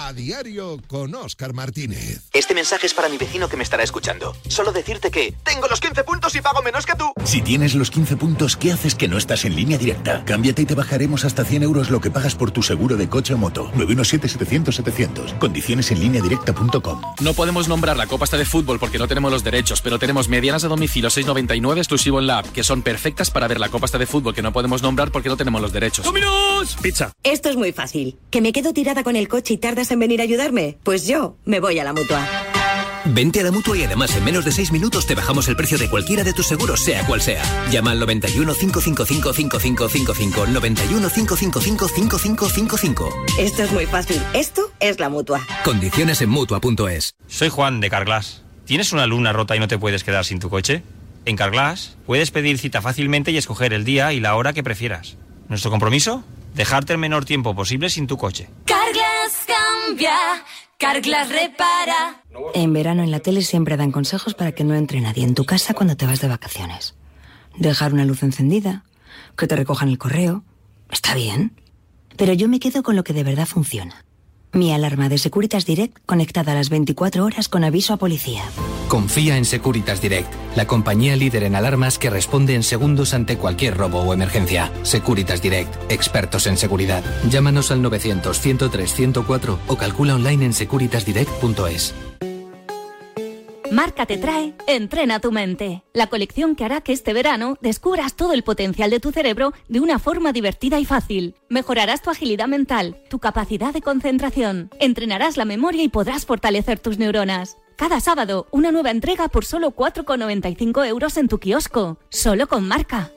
A diario con Oscar Martínez. Este mensaje es para mi vecino que me estará escuchando. Solo decirte que tengo los 15 puntos y pago menos que tú. Si tienes los 15 puntos, ¿qué haces que no estás en línea directa? Cámbiate y te bajaremos hasta 100 euros lo que pagas por tu seguro de coche o moto. 917-700-700. Condiciones en línea directa.com. No podemos nombrar la Copa esta de fútbol porque no tenemos los derechos, pero tenemos medianas a domicilio 6.99 exclusivo en la app, que son perfectas para ver la Copa esta de fútbol que no podemos nombrar porque no tenemos los derechos. ¡Dominos! Pizza. Esto es muy fácil. ¿Que me quedo tirada con el coche y tardas en venir a ayudarme? Pues yo me voy a la mutua. Vente a la mutua y además en menos de 6 minutos te bajamos el precio de cualquiera de tus seguros, sea cual sea. Llama al 91 555 5555. 91 555 5555. Esto es muy fácil. Esto es la mutua. Condiciones en mutua.es. Soy Juan de Carglass. ¿Tienes una luna rota y no te puedes quedar sin tu coche? En Carglass puedes pedir cita fácilmente y escoger el día y la hora que prefieras. ¿Nuestro compromiso? Dejarte el menor tiempo posible sin tu coche. Carglass cambia, Carglass repara. En verano en la tele siempre dan consejos para que no entre nadie en tu casa cuando te vas de vacaciones. Dejar una luz encendida, que te recojan el correo. Está bien. Pero yo me quedo con lo que de verdad funciona. Mi alarma de Securitas Direct conectada a las 24 horas con aviso a policía. Confía en Securitas Direct, la compañía líder en alarmas que responde en segundos ante cualquier robo o emergencia. Securitas Direct, expertos en seguridad. Llámanos al 900 103 104 o calcula online en securitasdirect.es. Marca te trae Entrena tu mente, la colección que hará que este verano descubras todo el potencial de tu cerebro de una forma divertida y fácil. Mejorarás tu agilidad mental, tu capacidad de concentración, entrenarás la memoria y podrás fortalecer tus neuronas. Cada sábado, una nueva entrega por solo 4,95 euros en tu kiosco, solo con marca.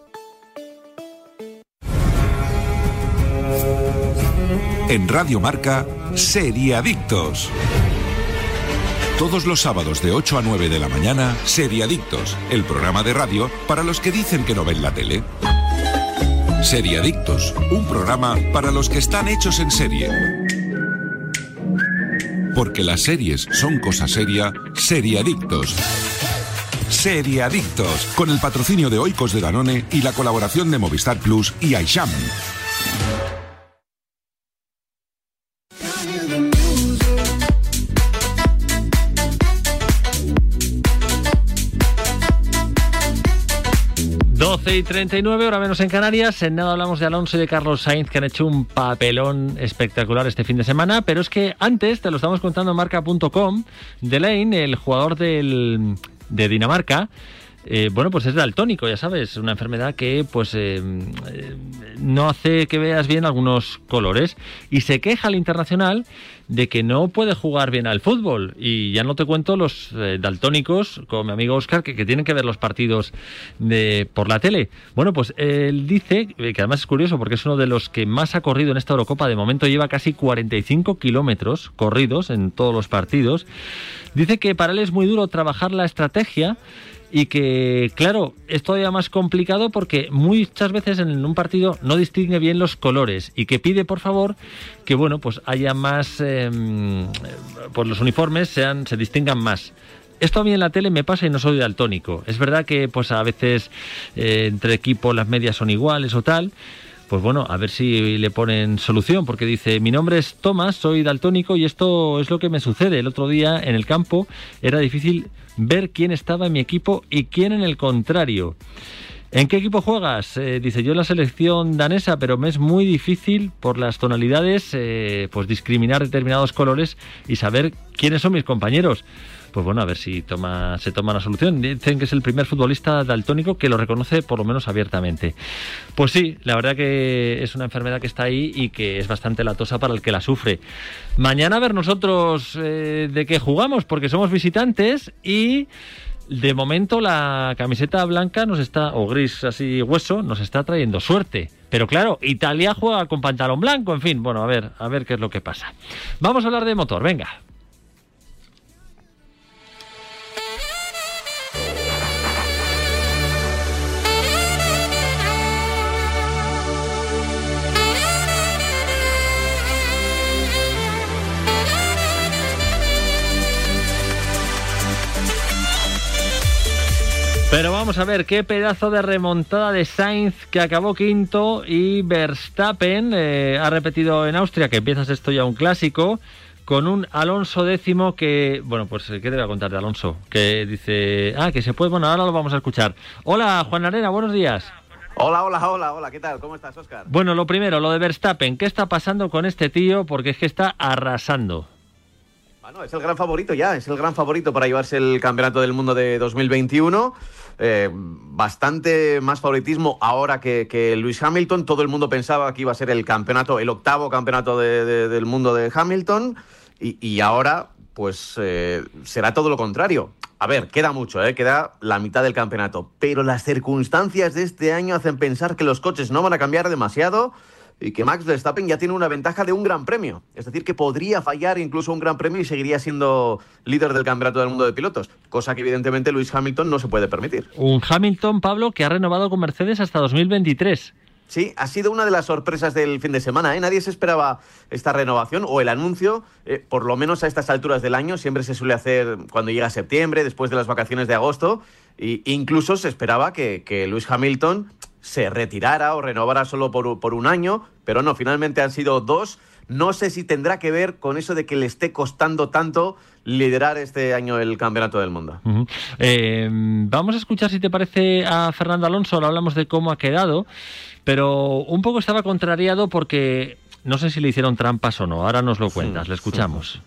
En Radio Marca, Seriadictos. Todos los sábados de 8 a 9 de la mañana, Seriadictos, el programa de radio para los que dicen que no ven la tele. Seriadictos, un programa para los que están hechos en serie. Porque las series son cosa seria, Seriadictos. Seriadictos, con el patrocinio de Oikos de Danone y la colaboración de Movistar Plus y Aisham. 12 y 39, hora menos en Canarias. En nada hablamos de Alonso y de Carlos Sainz, que han hecho un papelón espectacular este fin de semana. Pero es que antes, te lo estamos contando en marca.com, Lane, el jugador del, de Dinamarca, eh, bueno, pues es daltónico, ya sabes, una enfermedad que pues eh, eh, no hace que veas bien algunos colores. Y se queja al internacional de que no puede jugar bien al fútbol. Y ya no te cuento los daltónicos, como mi amigo Oscar, que, que, tienen que ver los partidos de, por la tele. Bueno, pues él dice, que además es curioso porque es uno de los que más ha corrido en esta Eurocopa, de momento lleva casi 45 kilómetros corridos en todos los partidos, dice que para él es muy duro trabajar la estrategia y que, claro, es todavía más complicado porque muchas veces en un partido no distingue bien los colores y que pide, por favor, que, bueno, pues haya más, eh, pues los uniformes sean, se distingan más. Esto a mí en la tele me pasa y no soy daltónico. Es verdad que, pues a veces eh, entre equipos las medias son iguales o tal, pues bueno, a ver si le ponen solución, porque dice, mi nombre es Tomás, soy daltónico y esto es lo que me sucede. El otro día en el campo era difícil ver quién estaba en mi equipo y quién en el contrario. ¿En qué equipo juegas? Eh, dice yo en la selección danesa, pero me es muy difícil por las tonalidades, eh, pues discriminar determinados colores y saber quiénes son mis compañeros pues bueno, a ver si se toma la solución. Dicen que es el primer futbolista daltónico que lo reconoce por lo menos abiertamente. Pues sí, la verdad que es una enfermedad que está ahí y que es bastante latosa para el que la sufre. Mañana a ver nosotros eh, de qué jugamos, porque somos visitantes y... De momento la camiseta blanca nos está, o gris así hueso, nos está trayendo suerte. Pero claro, Italia juega con pantalón blanco, en fin, bueno, a ver, a ver qué es lo que pasa. Vamos a hablar de motor, venga. Pero vamos a ver qué pedazo de remontada de Sainz que acabó quinto y Verstappen eh, ha repetido en Austria que empiezas esto ya un clásico con un Alonso décimo que, bueno, pues ¿qué te voy a contar de Alonso? Que dice, ah, que se puede, bueno, ahora lo vamos a escuchar. Hola, Juan Arena, buenos días. Hola, hola, hola, hola, ¿qué tal? ¿Cómo estás, Oscar? Bueno, lo primero, lo de Verstappen, ¿qué está pasando con este tío? Porque es que está arrasando. Bueno, es el gran favorito ya, es el gran favorito para llevarse el Campeonato del Mundo de 2021. Eh, bastante más favoritismo ahora que, que Luis Hamilton. Todo el mundo pensaba que iba a ser el campeonato, el octavo campeonato del mundo de Hamilton. Y, ahora, pues eh, será todo lo contrario. A ver, queda mucho, ¿eh? queda la mitad del campeonato. Pero las circunstancias de este año hacen pensar que los coches no van a cambiar demasiado y que Max Verstappen ya tiene una ventaja de un gran premio. Es decir, que podría fallar incluso un gran premio y seguiría siendo líder del campeonato del mundo de pilotos, cosa que evidentemente Luis Hamilton no se puede permitir. Un Hamilton, Pablo, que ha renovado con Mercedes hasta 2023. Sí, ha sido una de las sorpresas del fin de semana. ¿eh? Nadie se esperaba esta renovación o el anuncio, eh, por lo menos a estas alturas del año. Siempre se suele hacer cuando llega septiembre, después de las vacaciones de agosto. E incluso se esperaba que, que Luis Hamilton se retirara o renovara solo por, por un año, pero no, finalmente han sido dos. No sé si tendrá que ver con eso de que le esté costando tanto liderar este año el Campeonato del Mundo. Eh, vamos a escuchar si te parece a Fernando Alonso, ahora hablamos de cómo ha quedado, pero un poco estaba contrariado porque no sé si le hicieron trampas o no, ahora nos lo cuentas, le escuchamos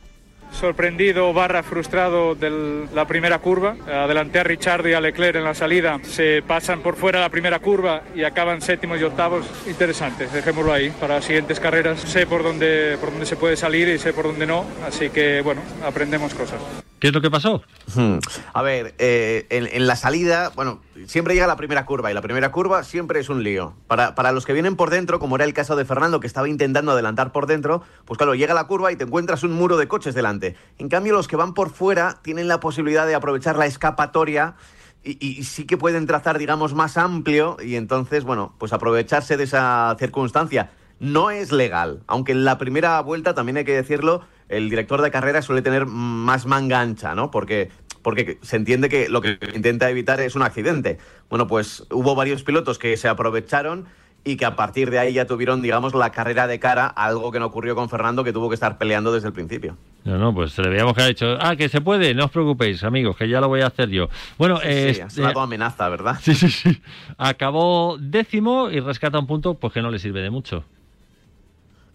sorprendido barra frustrado de la primera curva. Adelanté a Richard y a Leclerc en la salida. Se pasan por fuera la primera curva y acaban séptimos y octavos. Interesante, dejémoslo ahí. Para las siguientes carreras sé por dónde, por dónde se puede salir y sé por dónde no. Así que, bueno, aprendemos cosas. ¿Qué es lo que pasó? Hmm. A ver, eh, en, la salida, bueno, siempre llega la primera curva y la primera curva siempre es un lío. Para, para, los que vienen por dentro, como era el caso de Fernando, que estaba intentando adelantar por dentro, pues claro, llega la curva y te encuentras un muro de coches delante. En cambio, los que van por fuera tienen la posibilidad de aprovechar la escapatoria y, y, sí que pueden trazar, digamos, más amplio y entonces, bueno, pues aprovecharse de esa circunstancia. No es legal, aunque en la primera vuelta, también hay que decirlo, el director de carrera suele tener más manga ancha, ¿no? Porque, porque se entiende que lo que intenta evitar es un accidente. Bueno, pues hubo varios pilotos que se aprovecharon y que a partir de ahí ya tuvieron, digamos, la carrera de cara, algo que no ocurrió con Fernando, que tuvo que estar peleando desde el principio. No, no, pues veíamos que ha dicho, ah, que se puede, no os preocupéis, amigos, que ya lo voy a hacer yo. Bueno, Sí, eh, sí, has dado amenaza, ¿verdad? Sí, sí, sí. Acabó décimo y rescata un punto, pues que no le sirve de mucho.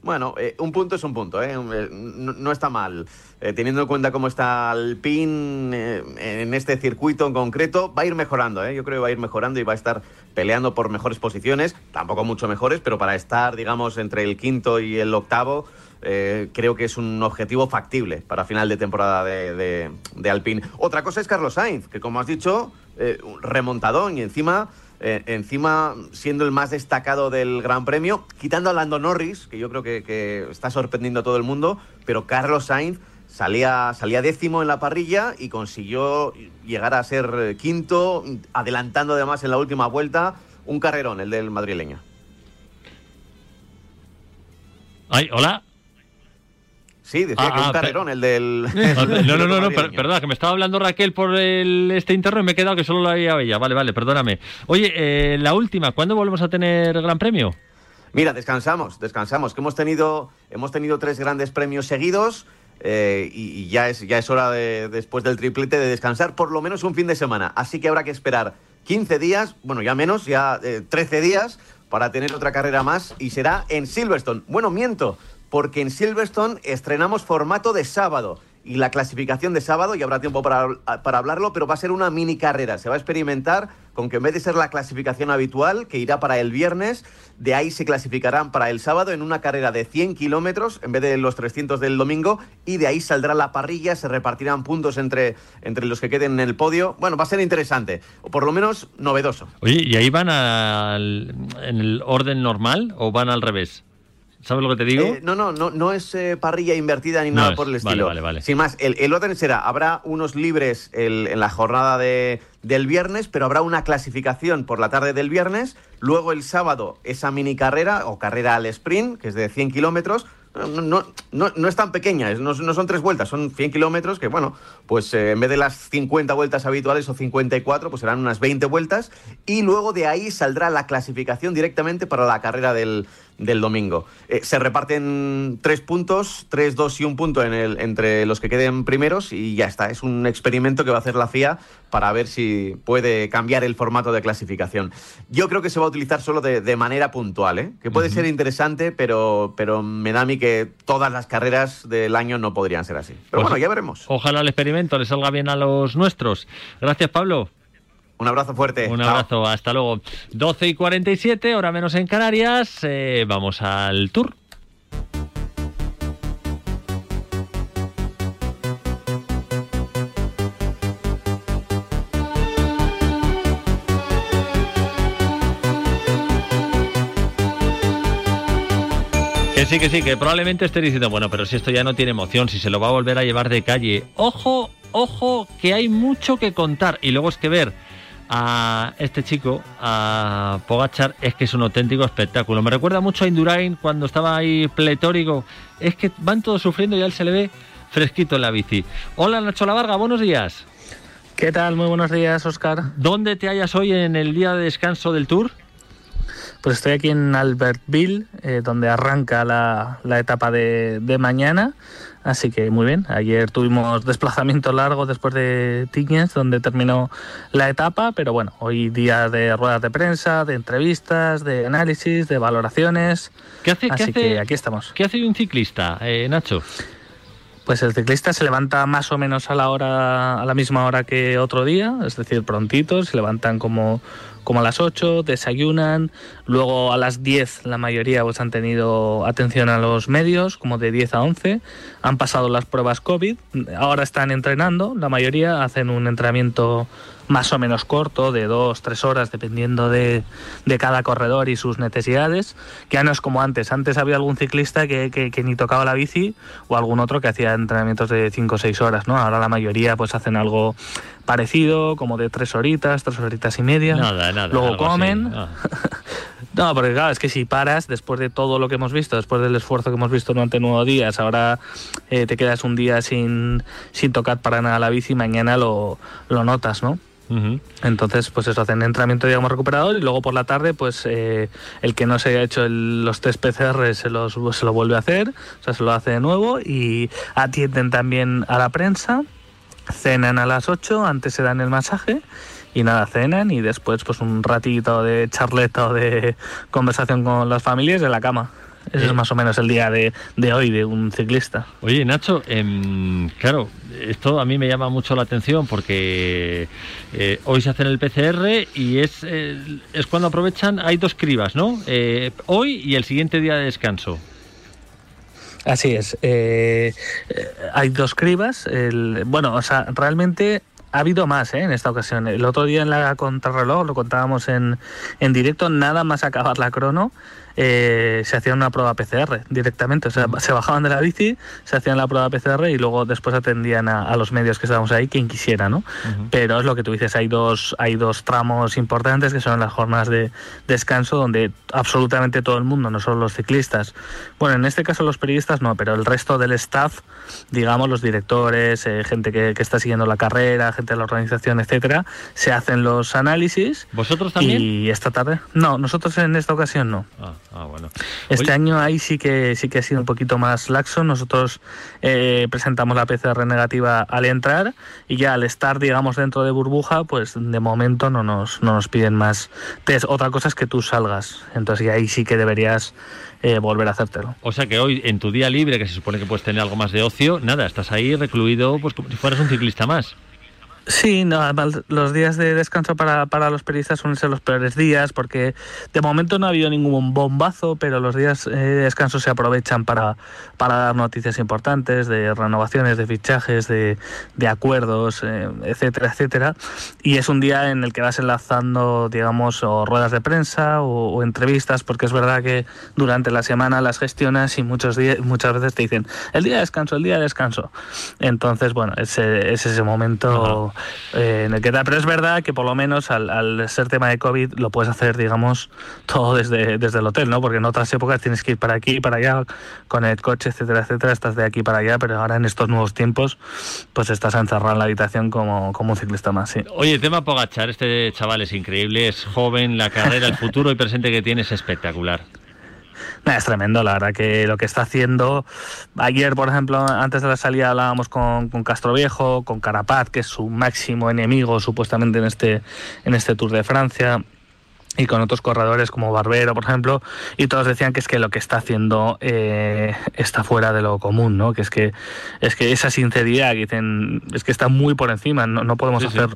Bueno, eh, un punto es un punto, ¿eh? Eh, no, está mal. Eh, teniendo en cuenta cómo está Alpine eh, en este circuito en concreto, va a ir mejorando. Yo creo que va a ir mejorando y va a estar peleando por mejores posiciones, tampoco mucho mejores, pero para estar, digamos, entre el quinto y el octavo, creo que es un objetivo factible para final de temporada de, de, Alpine. Otra cosa es Carlos Sainz, que como has dicho, eh, remontadón y encima... Eh, encima siendo el más destacado del Gran Premio, quitando a Lando Norris, que yo creo que, está sorprendiendo a todo el mundo, pero Carlos Sainz salía, salía décimo en la parrilla y consiguió llegar a ser eh, quinto, adelantando además en la última vuelta un carrerón, el del madrileño. Ay, hola. Sí, decía Ah, que un ah, carrerón, el del... No, no, no, no, per- perdona, que me estaba hablando Raquel por el, este interno y me he quedado que solo la había ella. Vale, vale, perdóname. Oye, eh, la última, ¿cuándo volvemos a tener Gran Premio? Mira, descansamos, descansamos, que hemos tenido, hemos tenido tres grandes premios seguidos eh, y, y ya, es, ya es hora de, después del triplete de descansar por lo menos un fin de semana. Así que habrá que esperar 15 días, bueno, ya menos, ya eh, 13 días para tener otra carrera más y será en Silverstone. Bueno, miento, porque en Silverstone estrenamos formato de sábado. Y la clasificación de sábado, y habrá tiempo para, para hablarlo, pero va a ser una mini carrera. Se va a experimentar con que en vez de ser la clasificación habitual, que irá para el viernes, de ahí se clasificarán para el sábado en una carrera de 100 kilómetros en vez de los 300 del domingo, y de ahí saldrá la parrilla, se repartirán puntos entre, entre los que queden en el podio. Bueno, va a ser interesante, o por lo menos novedoso. Oye, ¿y ahí van en el orden normal o van al revés? ¿Sabes lo que te digo? Eh, no, no, no, no es eh, parrilla invertida ni No nada es. por el Vale, estilo. vale, vale. Sin más, el, el orden será, habrá unos libres el- en la jornada de, del viernes, pero habrá una clasificación por la tarde del viernes, luego el sábado esa mini carrera o carrera al sprint, que es de 100 kilómetros. No, no, no, no es tan pequeña, no, no son tres vueltas, son 100 kilómetros que, bueno, pues eh, en vez de las 50 vueltas habituales o 54, pues serán unas 20 vueltas. Y luego de ahí saldrá la clasificación directamente para la carrera del, del domingo. Eh, se reparten tres puntos, tres, dos y un punto en el, entre los que queden primeros y ya está. Es un experimento que va a hacer la FIA para ver si puede cambiar el formato de clasificación. Yo creo que se va a utilizar solo de, de manera puntual, ¿eh? que puede ser interesante, pero, pero me da a mí que todas las carreras del año no podrían ser así. Pero Pues bueno, ya veremos. Ojalá el experimento le salga bien a los nuestros. Gracias, Pablo. Un abrazo fuerte. Un Chao. abrazo, hasta luego. 12 y 47, hora menos en Canarias. eh, vamos al tour. Que sí, que sí, que probablemente esté diciendo, bueno, pero si esto ya no tiene emoción, si se lo va a volver a llevar de calle. Ojo, ojo, que hay mucho que contar. Y luego es que ver a este chico, a Pogachar, es que es un auténtico espectáculo. Me recuerda mucho a Indurain cuando estaba ahí pletórico. Es que van todos sufriendo y a él se le ve fresquito en la bici. Hola Nacho Lavarga, buenos días. ¿Qué tal? Muy buenos días, Oscar. ¿Dónde te hallas hoy en el día de descanso del Tour? Pues estoy aquí en Albertville, eh, donde arranca la, la etapa de, de mañana. Así que muy bien. Ayer tuvimos desplazamiento largo después de Tignes, donde terminó la etapa. Pero bueno, hoy día de ruedas de prensa, de entrevistas, de análisis, de valoraciones. ¿Qué hace, Así qué hace- que aquí estamos. ¿Qué hace un ciclista, eh, Nacho? Pues el ciclista se levanta más o menos a la hora, a la misma hora que otro día, es decir, prontito, se levantan como, como a las 8, desayunan, luego a las 10 la mayoría pues han tenido atención a los medios, como de 10 a 11, han pasado las pruebas COVID, ahora están entrenando, la mayoría hacen un entrenamiento más o menos corto, de dos, tres horas, dependiendo de, de cada corredor y sus necesidades, que ya no es como antes. Antes había algún ciclista que, que- ni tocaba la bici o algún otro que hacía entrenamientos de cinco o seis horas, ¿no? Ahora la mayoría pues hacen algo parecido, como de tres horitas, tres horitas y media. Nada, nada. Luego comen. Ah. No, porque claro, es que si paras después de todo lo que hemos visto, después del esfuerzo que hemos visto durante nueve días, ahora eh, te quedas un día sin, sin tocar para nada la bici, mañana lo, lo notas, ¿no? Entonces, pues eso, hacen entrenamiento, digamos, recuperador y luego por la tarde, pues eh, el que no se haya hecho los test PCR se, los, se lo vuelve a hacer, o sea, se lo hace de nuevo y atienden también a la prensa, cenan a las 8, antes se dan el masaje y nada, cenan y después pues un ratito de charleta o de conversación con las familias en la cama. Ese es más o menos el día de, hoy de un ciclista. Oye, Nacho, em, claro, esto a mí me llama mucho la atención porque eh, hoy se hacen el PCR y es, eh, es cuando aprovechan, hay dos cribas, ¿no? Eh, hoy y el siguiente día de descanso. Así es. hay dos cribas. bueno, o sea, realmente ha habido más ¿eh? en esta ocasión. El otro día en la contrarreloj, lo contábamos en, en directo, nada más acabar la crono, eh, se hacía una prueba PCR directamente. O sea, se bajaban de la bici, se hacían la prueba PCR y luego después atendían a, los medios que estábamos ahí, quien quisiera, ¿no? Pero es lo que tú dices, hay dos, hay dos tramos importantes que son las jornadas de descanso donde absolutamente todo el mundo, no solo los ciclistas, bueno, en este caso los periodistas no, pero el resto del staff, digamos, los directores, eh, gente que, está siguiendo la carrera, gente de la organización, etcétera, se hacen los análisis. ¿Vosotros también? Y esta tarde, no, nosotros en esta ocasión no. Ah. Ah, bueno. Este año ahí sí que sí que ha sido un poquito más laxo. Nosotros eh, presentamos la PCR negativa al entrar y ya al estar, digamos, dentro de burbuja, pues de momento no nos, no nos piden más test. Otra cosa es que tú salgas. Entonces ahí sí que deberías eh, volver a hacértelo. O sea que hoy, en tu día libre, que se supone que puedes tener algo más de ocio, nada, estás ahí recluido pues como si fueras un ciclista más. Sí, no, los días de descanso para, para, los periodistas suelen ser los peores días porque de momento no ha habido ningún bombazo, pero los días eh, de descanso se aprovechan para, para dar noticias importantes de renovaciones, de fichajes, de, de acuerdos, eh, etcétera, etcétera. Y es un día en el que vas enlazando, digamos, o ruedas de prensa o, entrevistas, porque es verdad que durante la semana las gestionas y muchos días, muchas veces te dicen el día de descanso, el día de descanso. Entonces, bueno, ese, es ese momento eh, en el que Pero es verdad que por lo menos al, ser tema de COVID lo puedes hacer, digamos, todo desde, desde el hotel, ¿no? Porque en otras épocas tienes que ir para aquí para allá con el coche, etcétera, etcétera, estás de aquí para allá, pero ahora en estos nuevos tiempos, pues estás encerrado en la habitación como, como un ciclista más, sí. Oye, tema Pogachar, este chaval es increíble, es joven, la carrera, el futuro y presente que tiene es espectacular es tremendo, la verdad que lo que está haciendo. Ayer, por ejemplo, antes de la salida hablábamos con, con Castro Viejo, con Carapaz, que es su máximo enemigo supuestamente en este, en este Tour de Francia y con otros corredores como Barbero, por ejemplo, y todos decían que es que lo que está haciendo eh, está fuera de lo común, ¿no? Que es que es que esa sinceridad que dicen es que está muy por encima, no, no podemos hacer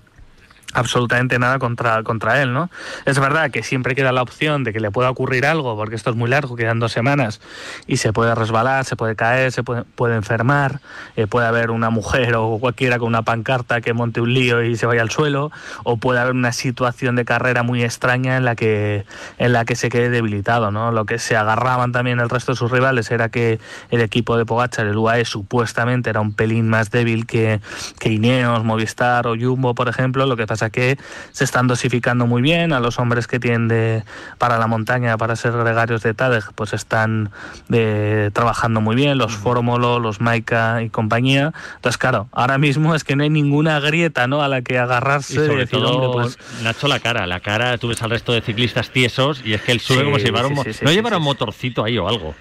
absolutamente nada contra, contra él, ¿no? Es verdad que siempre queda la opción de que le pueda ocurrir algo, porque esto es muy largo, quedan dos semanas, y se puede resbalar, se puede caer, se puede, puede enfermar, eh, puede haber una mujer o cualquiera con una pancarta que monte un lío y se vaya al suelo, o puede haber una situación de carrera muy extraña en la que, en la que se quede debilitado, ¿no? Lo que se agarraban también el resto de sus rivales era que el equipo de Pogachar, el UAE, supuestamente era un pelín más débil que, que Ineos, Movistar o Jumbo, por ejemplo, lo que pasa que se están dosificando muy bien, a los hombres que tienen de, para la montaña, para ser gregarios de TADEG, pues están de, trabajando muy bien, los Fórmulo, los Maika y compañía. Entonces, claro, ahora mismo es que no hay ninguna grieta ¿no? a la que agarrarse. Y sobre todo, pues... Nacho, la cara, la cara, tú ves al resto de ciclistas tiesos y es que él sube como si llevara un, no llevara un motorcito ahí o algo.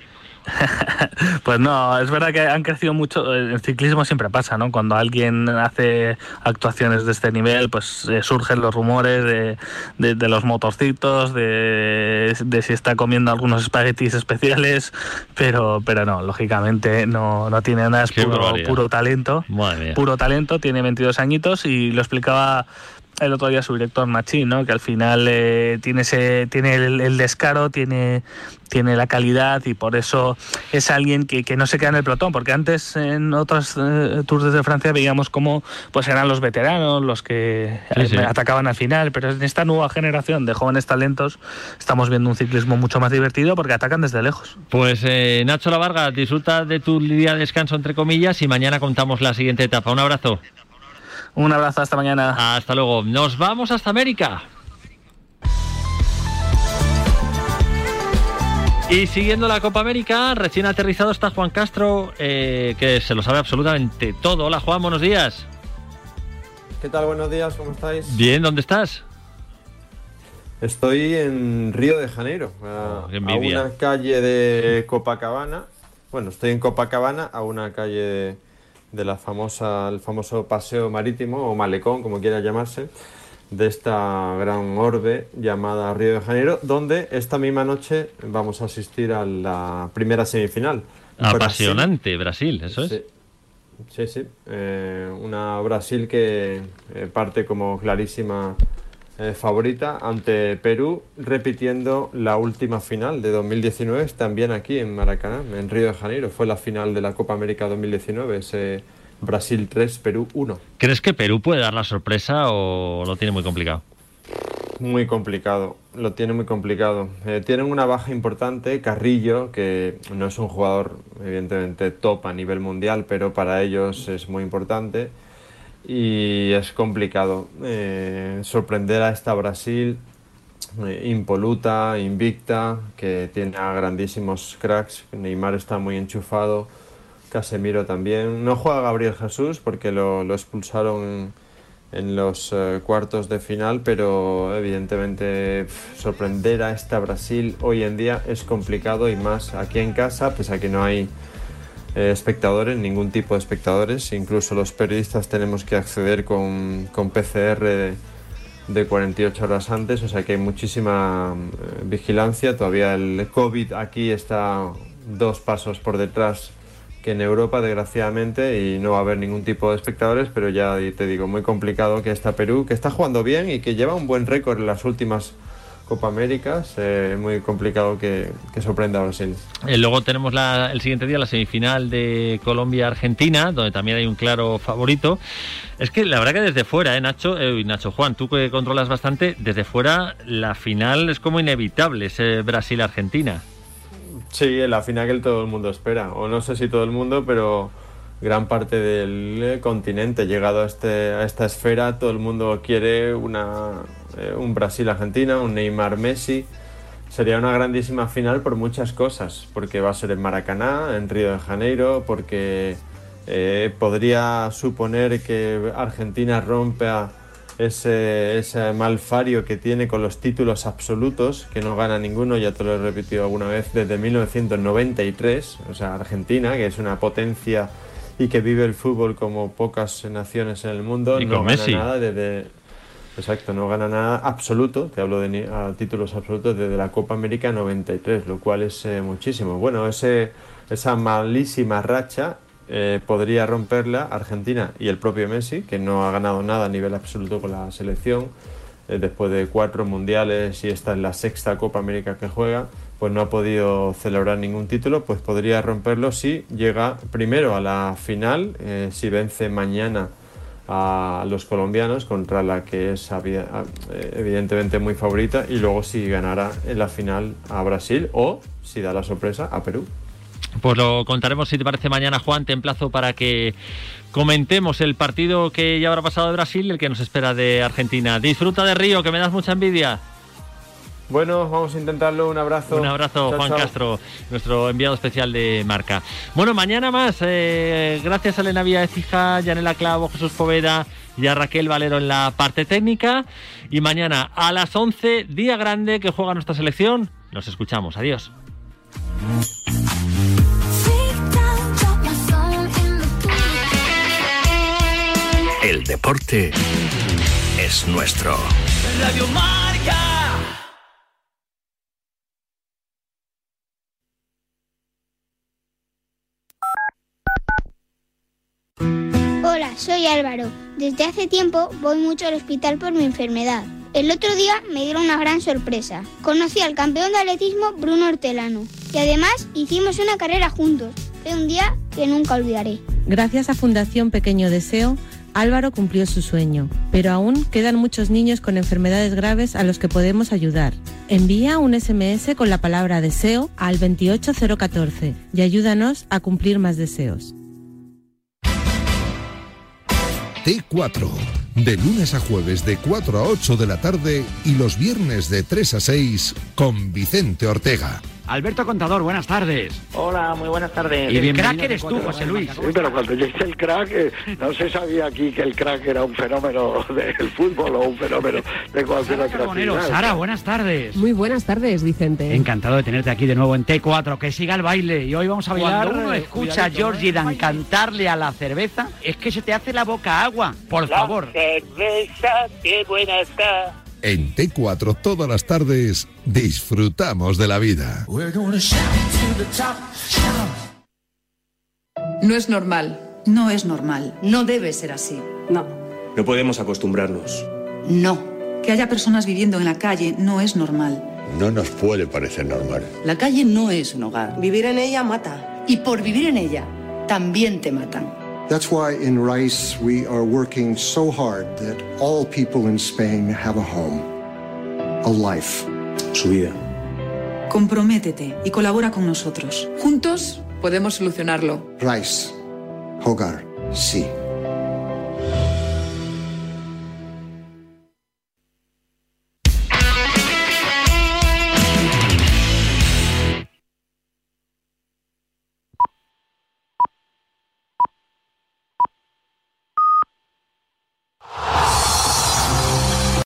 Pues no, es verdad que han crecido mucho. El ciclismo siempre pasa, ¿no? Cuando alguien hace actuaciones de este nivel, pues eh, surgen los rumores de, de, los motorcitos, de, de, si está comiendo algunos espaguetis especiales, pero, pero no, lógicamente no, no tiene nada, es puro, puro talento. Puro talento, tiene 22 añitos y lo explicaba el otro día su director Machín, ¿no? que al final eh, tiene, ese, tiene el, descaro, tiene, tiene la calidad y por eso es alguien que, que no se queda en el pelotón, porque antes en otros eh, Tours de Francia veíamos cómo pues eran los veteranos los que atacaban al final, pero en esta nueva generación de jóvenes talentos estamos viendo un ciclismo mucho más divertido porque atacan desde lejos. Pues eh, Nacho Lavarga, disfruta de tu día de descanso entre comillas y mañana contamos la siguiente etapa. Un abrazo. Un abrazo, hasta mañana. Hasta luego. Nos vamos hasta América. Y siguiendo la Copa América, recién aterrizado está Juan Castro, eh, que se lo sabe absolutamente todo. Hola Juan, buenos días. ¿Qué tal? Buenos días, ¿cómo estáis? Bien, ¿dónde estás? Estoy en Río de Janeiro, a, qué a una calle de Copacabana. Bueno, estoy en Copacabana, a una calle de, de la famosa, el famoso paseo marítimo o malecón, como quiera llamarse, de esta gran orbe llamada Río de Janeiro, donde esta misma noche vamos a asistir a la primera semifinal. Brasil- Apasionante, Brasil, eso es. Sí, sí. sí. Eh, una Brasil que eh, parte como clarísima eh, favorita ante Perú, repitiendo la última final de 2019, también aquí en Maracaná, en Río de Janeiro. Fue la final de la Copa América 2019, ese Brasil 3, Perú 1. ¿Crees que Perú puede dar la sorpresa o lo tiene muy complicado? Muy complicado, lo tiene muy complicado. Eh, tienen una baja importante, Carrillo, que no es un jugador evidentemente top a nivel mundial, pero para ellos es muy importante y es complicado eh, sorprender a esta Brasil eh, impoluta, invicta, que tiene grandísimos cracks. Neymar está muy enchufado, Casemiro también. No juega Gabriel Jesús porque lo, expulsaron en, los eh, cuartos de final, pero evidentemente sorprender a esta Brasil hoy en día es complicado y más aquí en casa, pese a que no hay eh, espectadores, ningún tipo de espectadores, incluso los periodistas tenemos que acceder con, con PCR de, de 48 horas antes, o sea que hay muchísima eh, vigilancia, todavía el COVID aquí está dos pasos por detrás que en Europa, desgraciadamente, y no va a haber ningún tipo de espectadores, pero ya te digo, muy complicado que está Perú, que está jugando bien y que lleva un buen récord en las últimas Copa Américas, eh, muy complicado que, que sorprenda a Brasil. Eh, luego tenemos la- el siguiente día la semifinal de Colombia-Argentina, donde también hay un claro favorito. Es que la verdad que desde fuera, ¿eh, Nacho? Eh, y Nacho Juan, tú que controlas bastante, desde fuera la final es como inevitable, ese Brasil-Argentina. Sí, la final que todo el mundo espera, o no sé si todo el mundo, pero gran parte del eh, continente llegado a, este, a esta esfera, todo el mundo quiere una, eh, un Brasil-Argentina, un Neymar-Messi. Sería una grandísima final por muchas cosas, porque va a ser en Maracaná, en Río de Janeiro, porque eh, podría suponer que Argentina rompa ese, ese malfario que tiene con los títulos absolutos, que no gana ninguno, ya te lo he repetido alguna vez, desde 1993, o sea, Argentina, que es una potencia y que vive el fútbol como pocas naciones en el mundo, Y no con gana Messi. nada desde... Exacto, no gana nada absoluto, te hablo de a títulos absolutos desde la Copa América 93, lo cual es eh, muchísimo. Bueno, ese, esa malísima racha eh, podría romperla Argentina y el propio Messi, que no ha ganado nada a nivel absoluto con la selección, eh, después de cuatro mundiales y esta es la sexta Copa América que juega, pues no ha podido celebrar ningún título, pues podría romperlo si llega primero a la final, eh, si vence mañana a los colombianos contra la que es eh, evidentemente muy favorita y luego si ganara en la final a Brasil o si da la sorpresa a Perú. Pues lo contaremos si te parece mañana, Juan. Te emplazo para que comentemos el partido que ya habrá pasado de Brasil el que nos espera de Argentina. Disfruta de Río, que me das mucha envidia. Bueno, vamos a intentarlo. Un abrazo. Un abrazo, Chao, Juan chao. Castro, nuestro enviado especial de marca. Bueno, mañana más. eh, gracias a Elena Vía Ecija, Yanela Clavo, Jesús Poveda y a Raquel Valero en la parte técnica. Y mañana a las 11, día grande que juega nuestra selección. Nos escuchamos. Adiós. El deporte es nuestro. Radio Marca. Soy Álvaro. Desde hace tiempo voy mucho al hospital por mi enfermedad. El otro día me dieron una gran sorpresa. Conocí al campeón de atletismo Bruno Hortelano y además hicimos una carrera juntos. Fue un día que nunca olvidaré. Gracias a Fundación Pequeño Deseo, Álvaro cumplió su sueño, pero aún quedan muchos niños con enfermedades graves a los que podemos ayudar. Envía un SMS con la palabra deseo al 28014 y ayúdanos a cumplir más deseos. T4, de lunes a jueves de 4 a 8 de la tarde y los viernes de 3 a 6 con Vicente Ortega. Alberto Contador, buenas tardes. Hola, muy buenas tardes. Y el crack eres tú, José Luis. Sí, pero cuando yo hice el crack, eh, no se sabía aquí que el crack era un fenómeno del fútbol o un fenómeno de cualquier otra actividad. Sara, buenas tardes. Muy buenas tardes, Vicente. Encantado de tenerte aquí de nuevo en T4, que siga el baile. Y hoy vamos a bailar. Cuando uno eh, escucha a Georgie ¿eh? Dan cantarle a la cerveza, es que se te hace la boca agua. Por favor. Cerveza, qué buena está. En T4 todas las tardes disfrutamos de la vida. No es normal. No es normal. No debe ser así. No. No podemos acostumbrarnos. No. Que haya personas viviendo en la calle no es normal. No nos puede parecer normal. La calle no es un hogar. Vivir en ella mata. Y por vivir en ella, también te matan. That's why in Rice we are working so hard that all people in Spain have a home, a life. Su vida. Comprométete y colabora con nosotros. Juntos podemos solucionarlo. Rice, hogar, sí.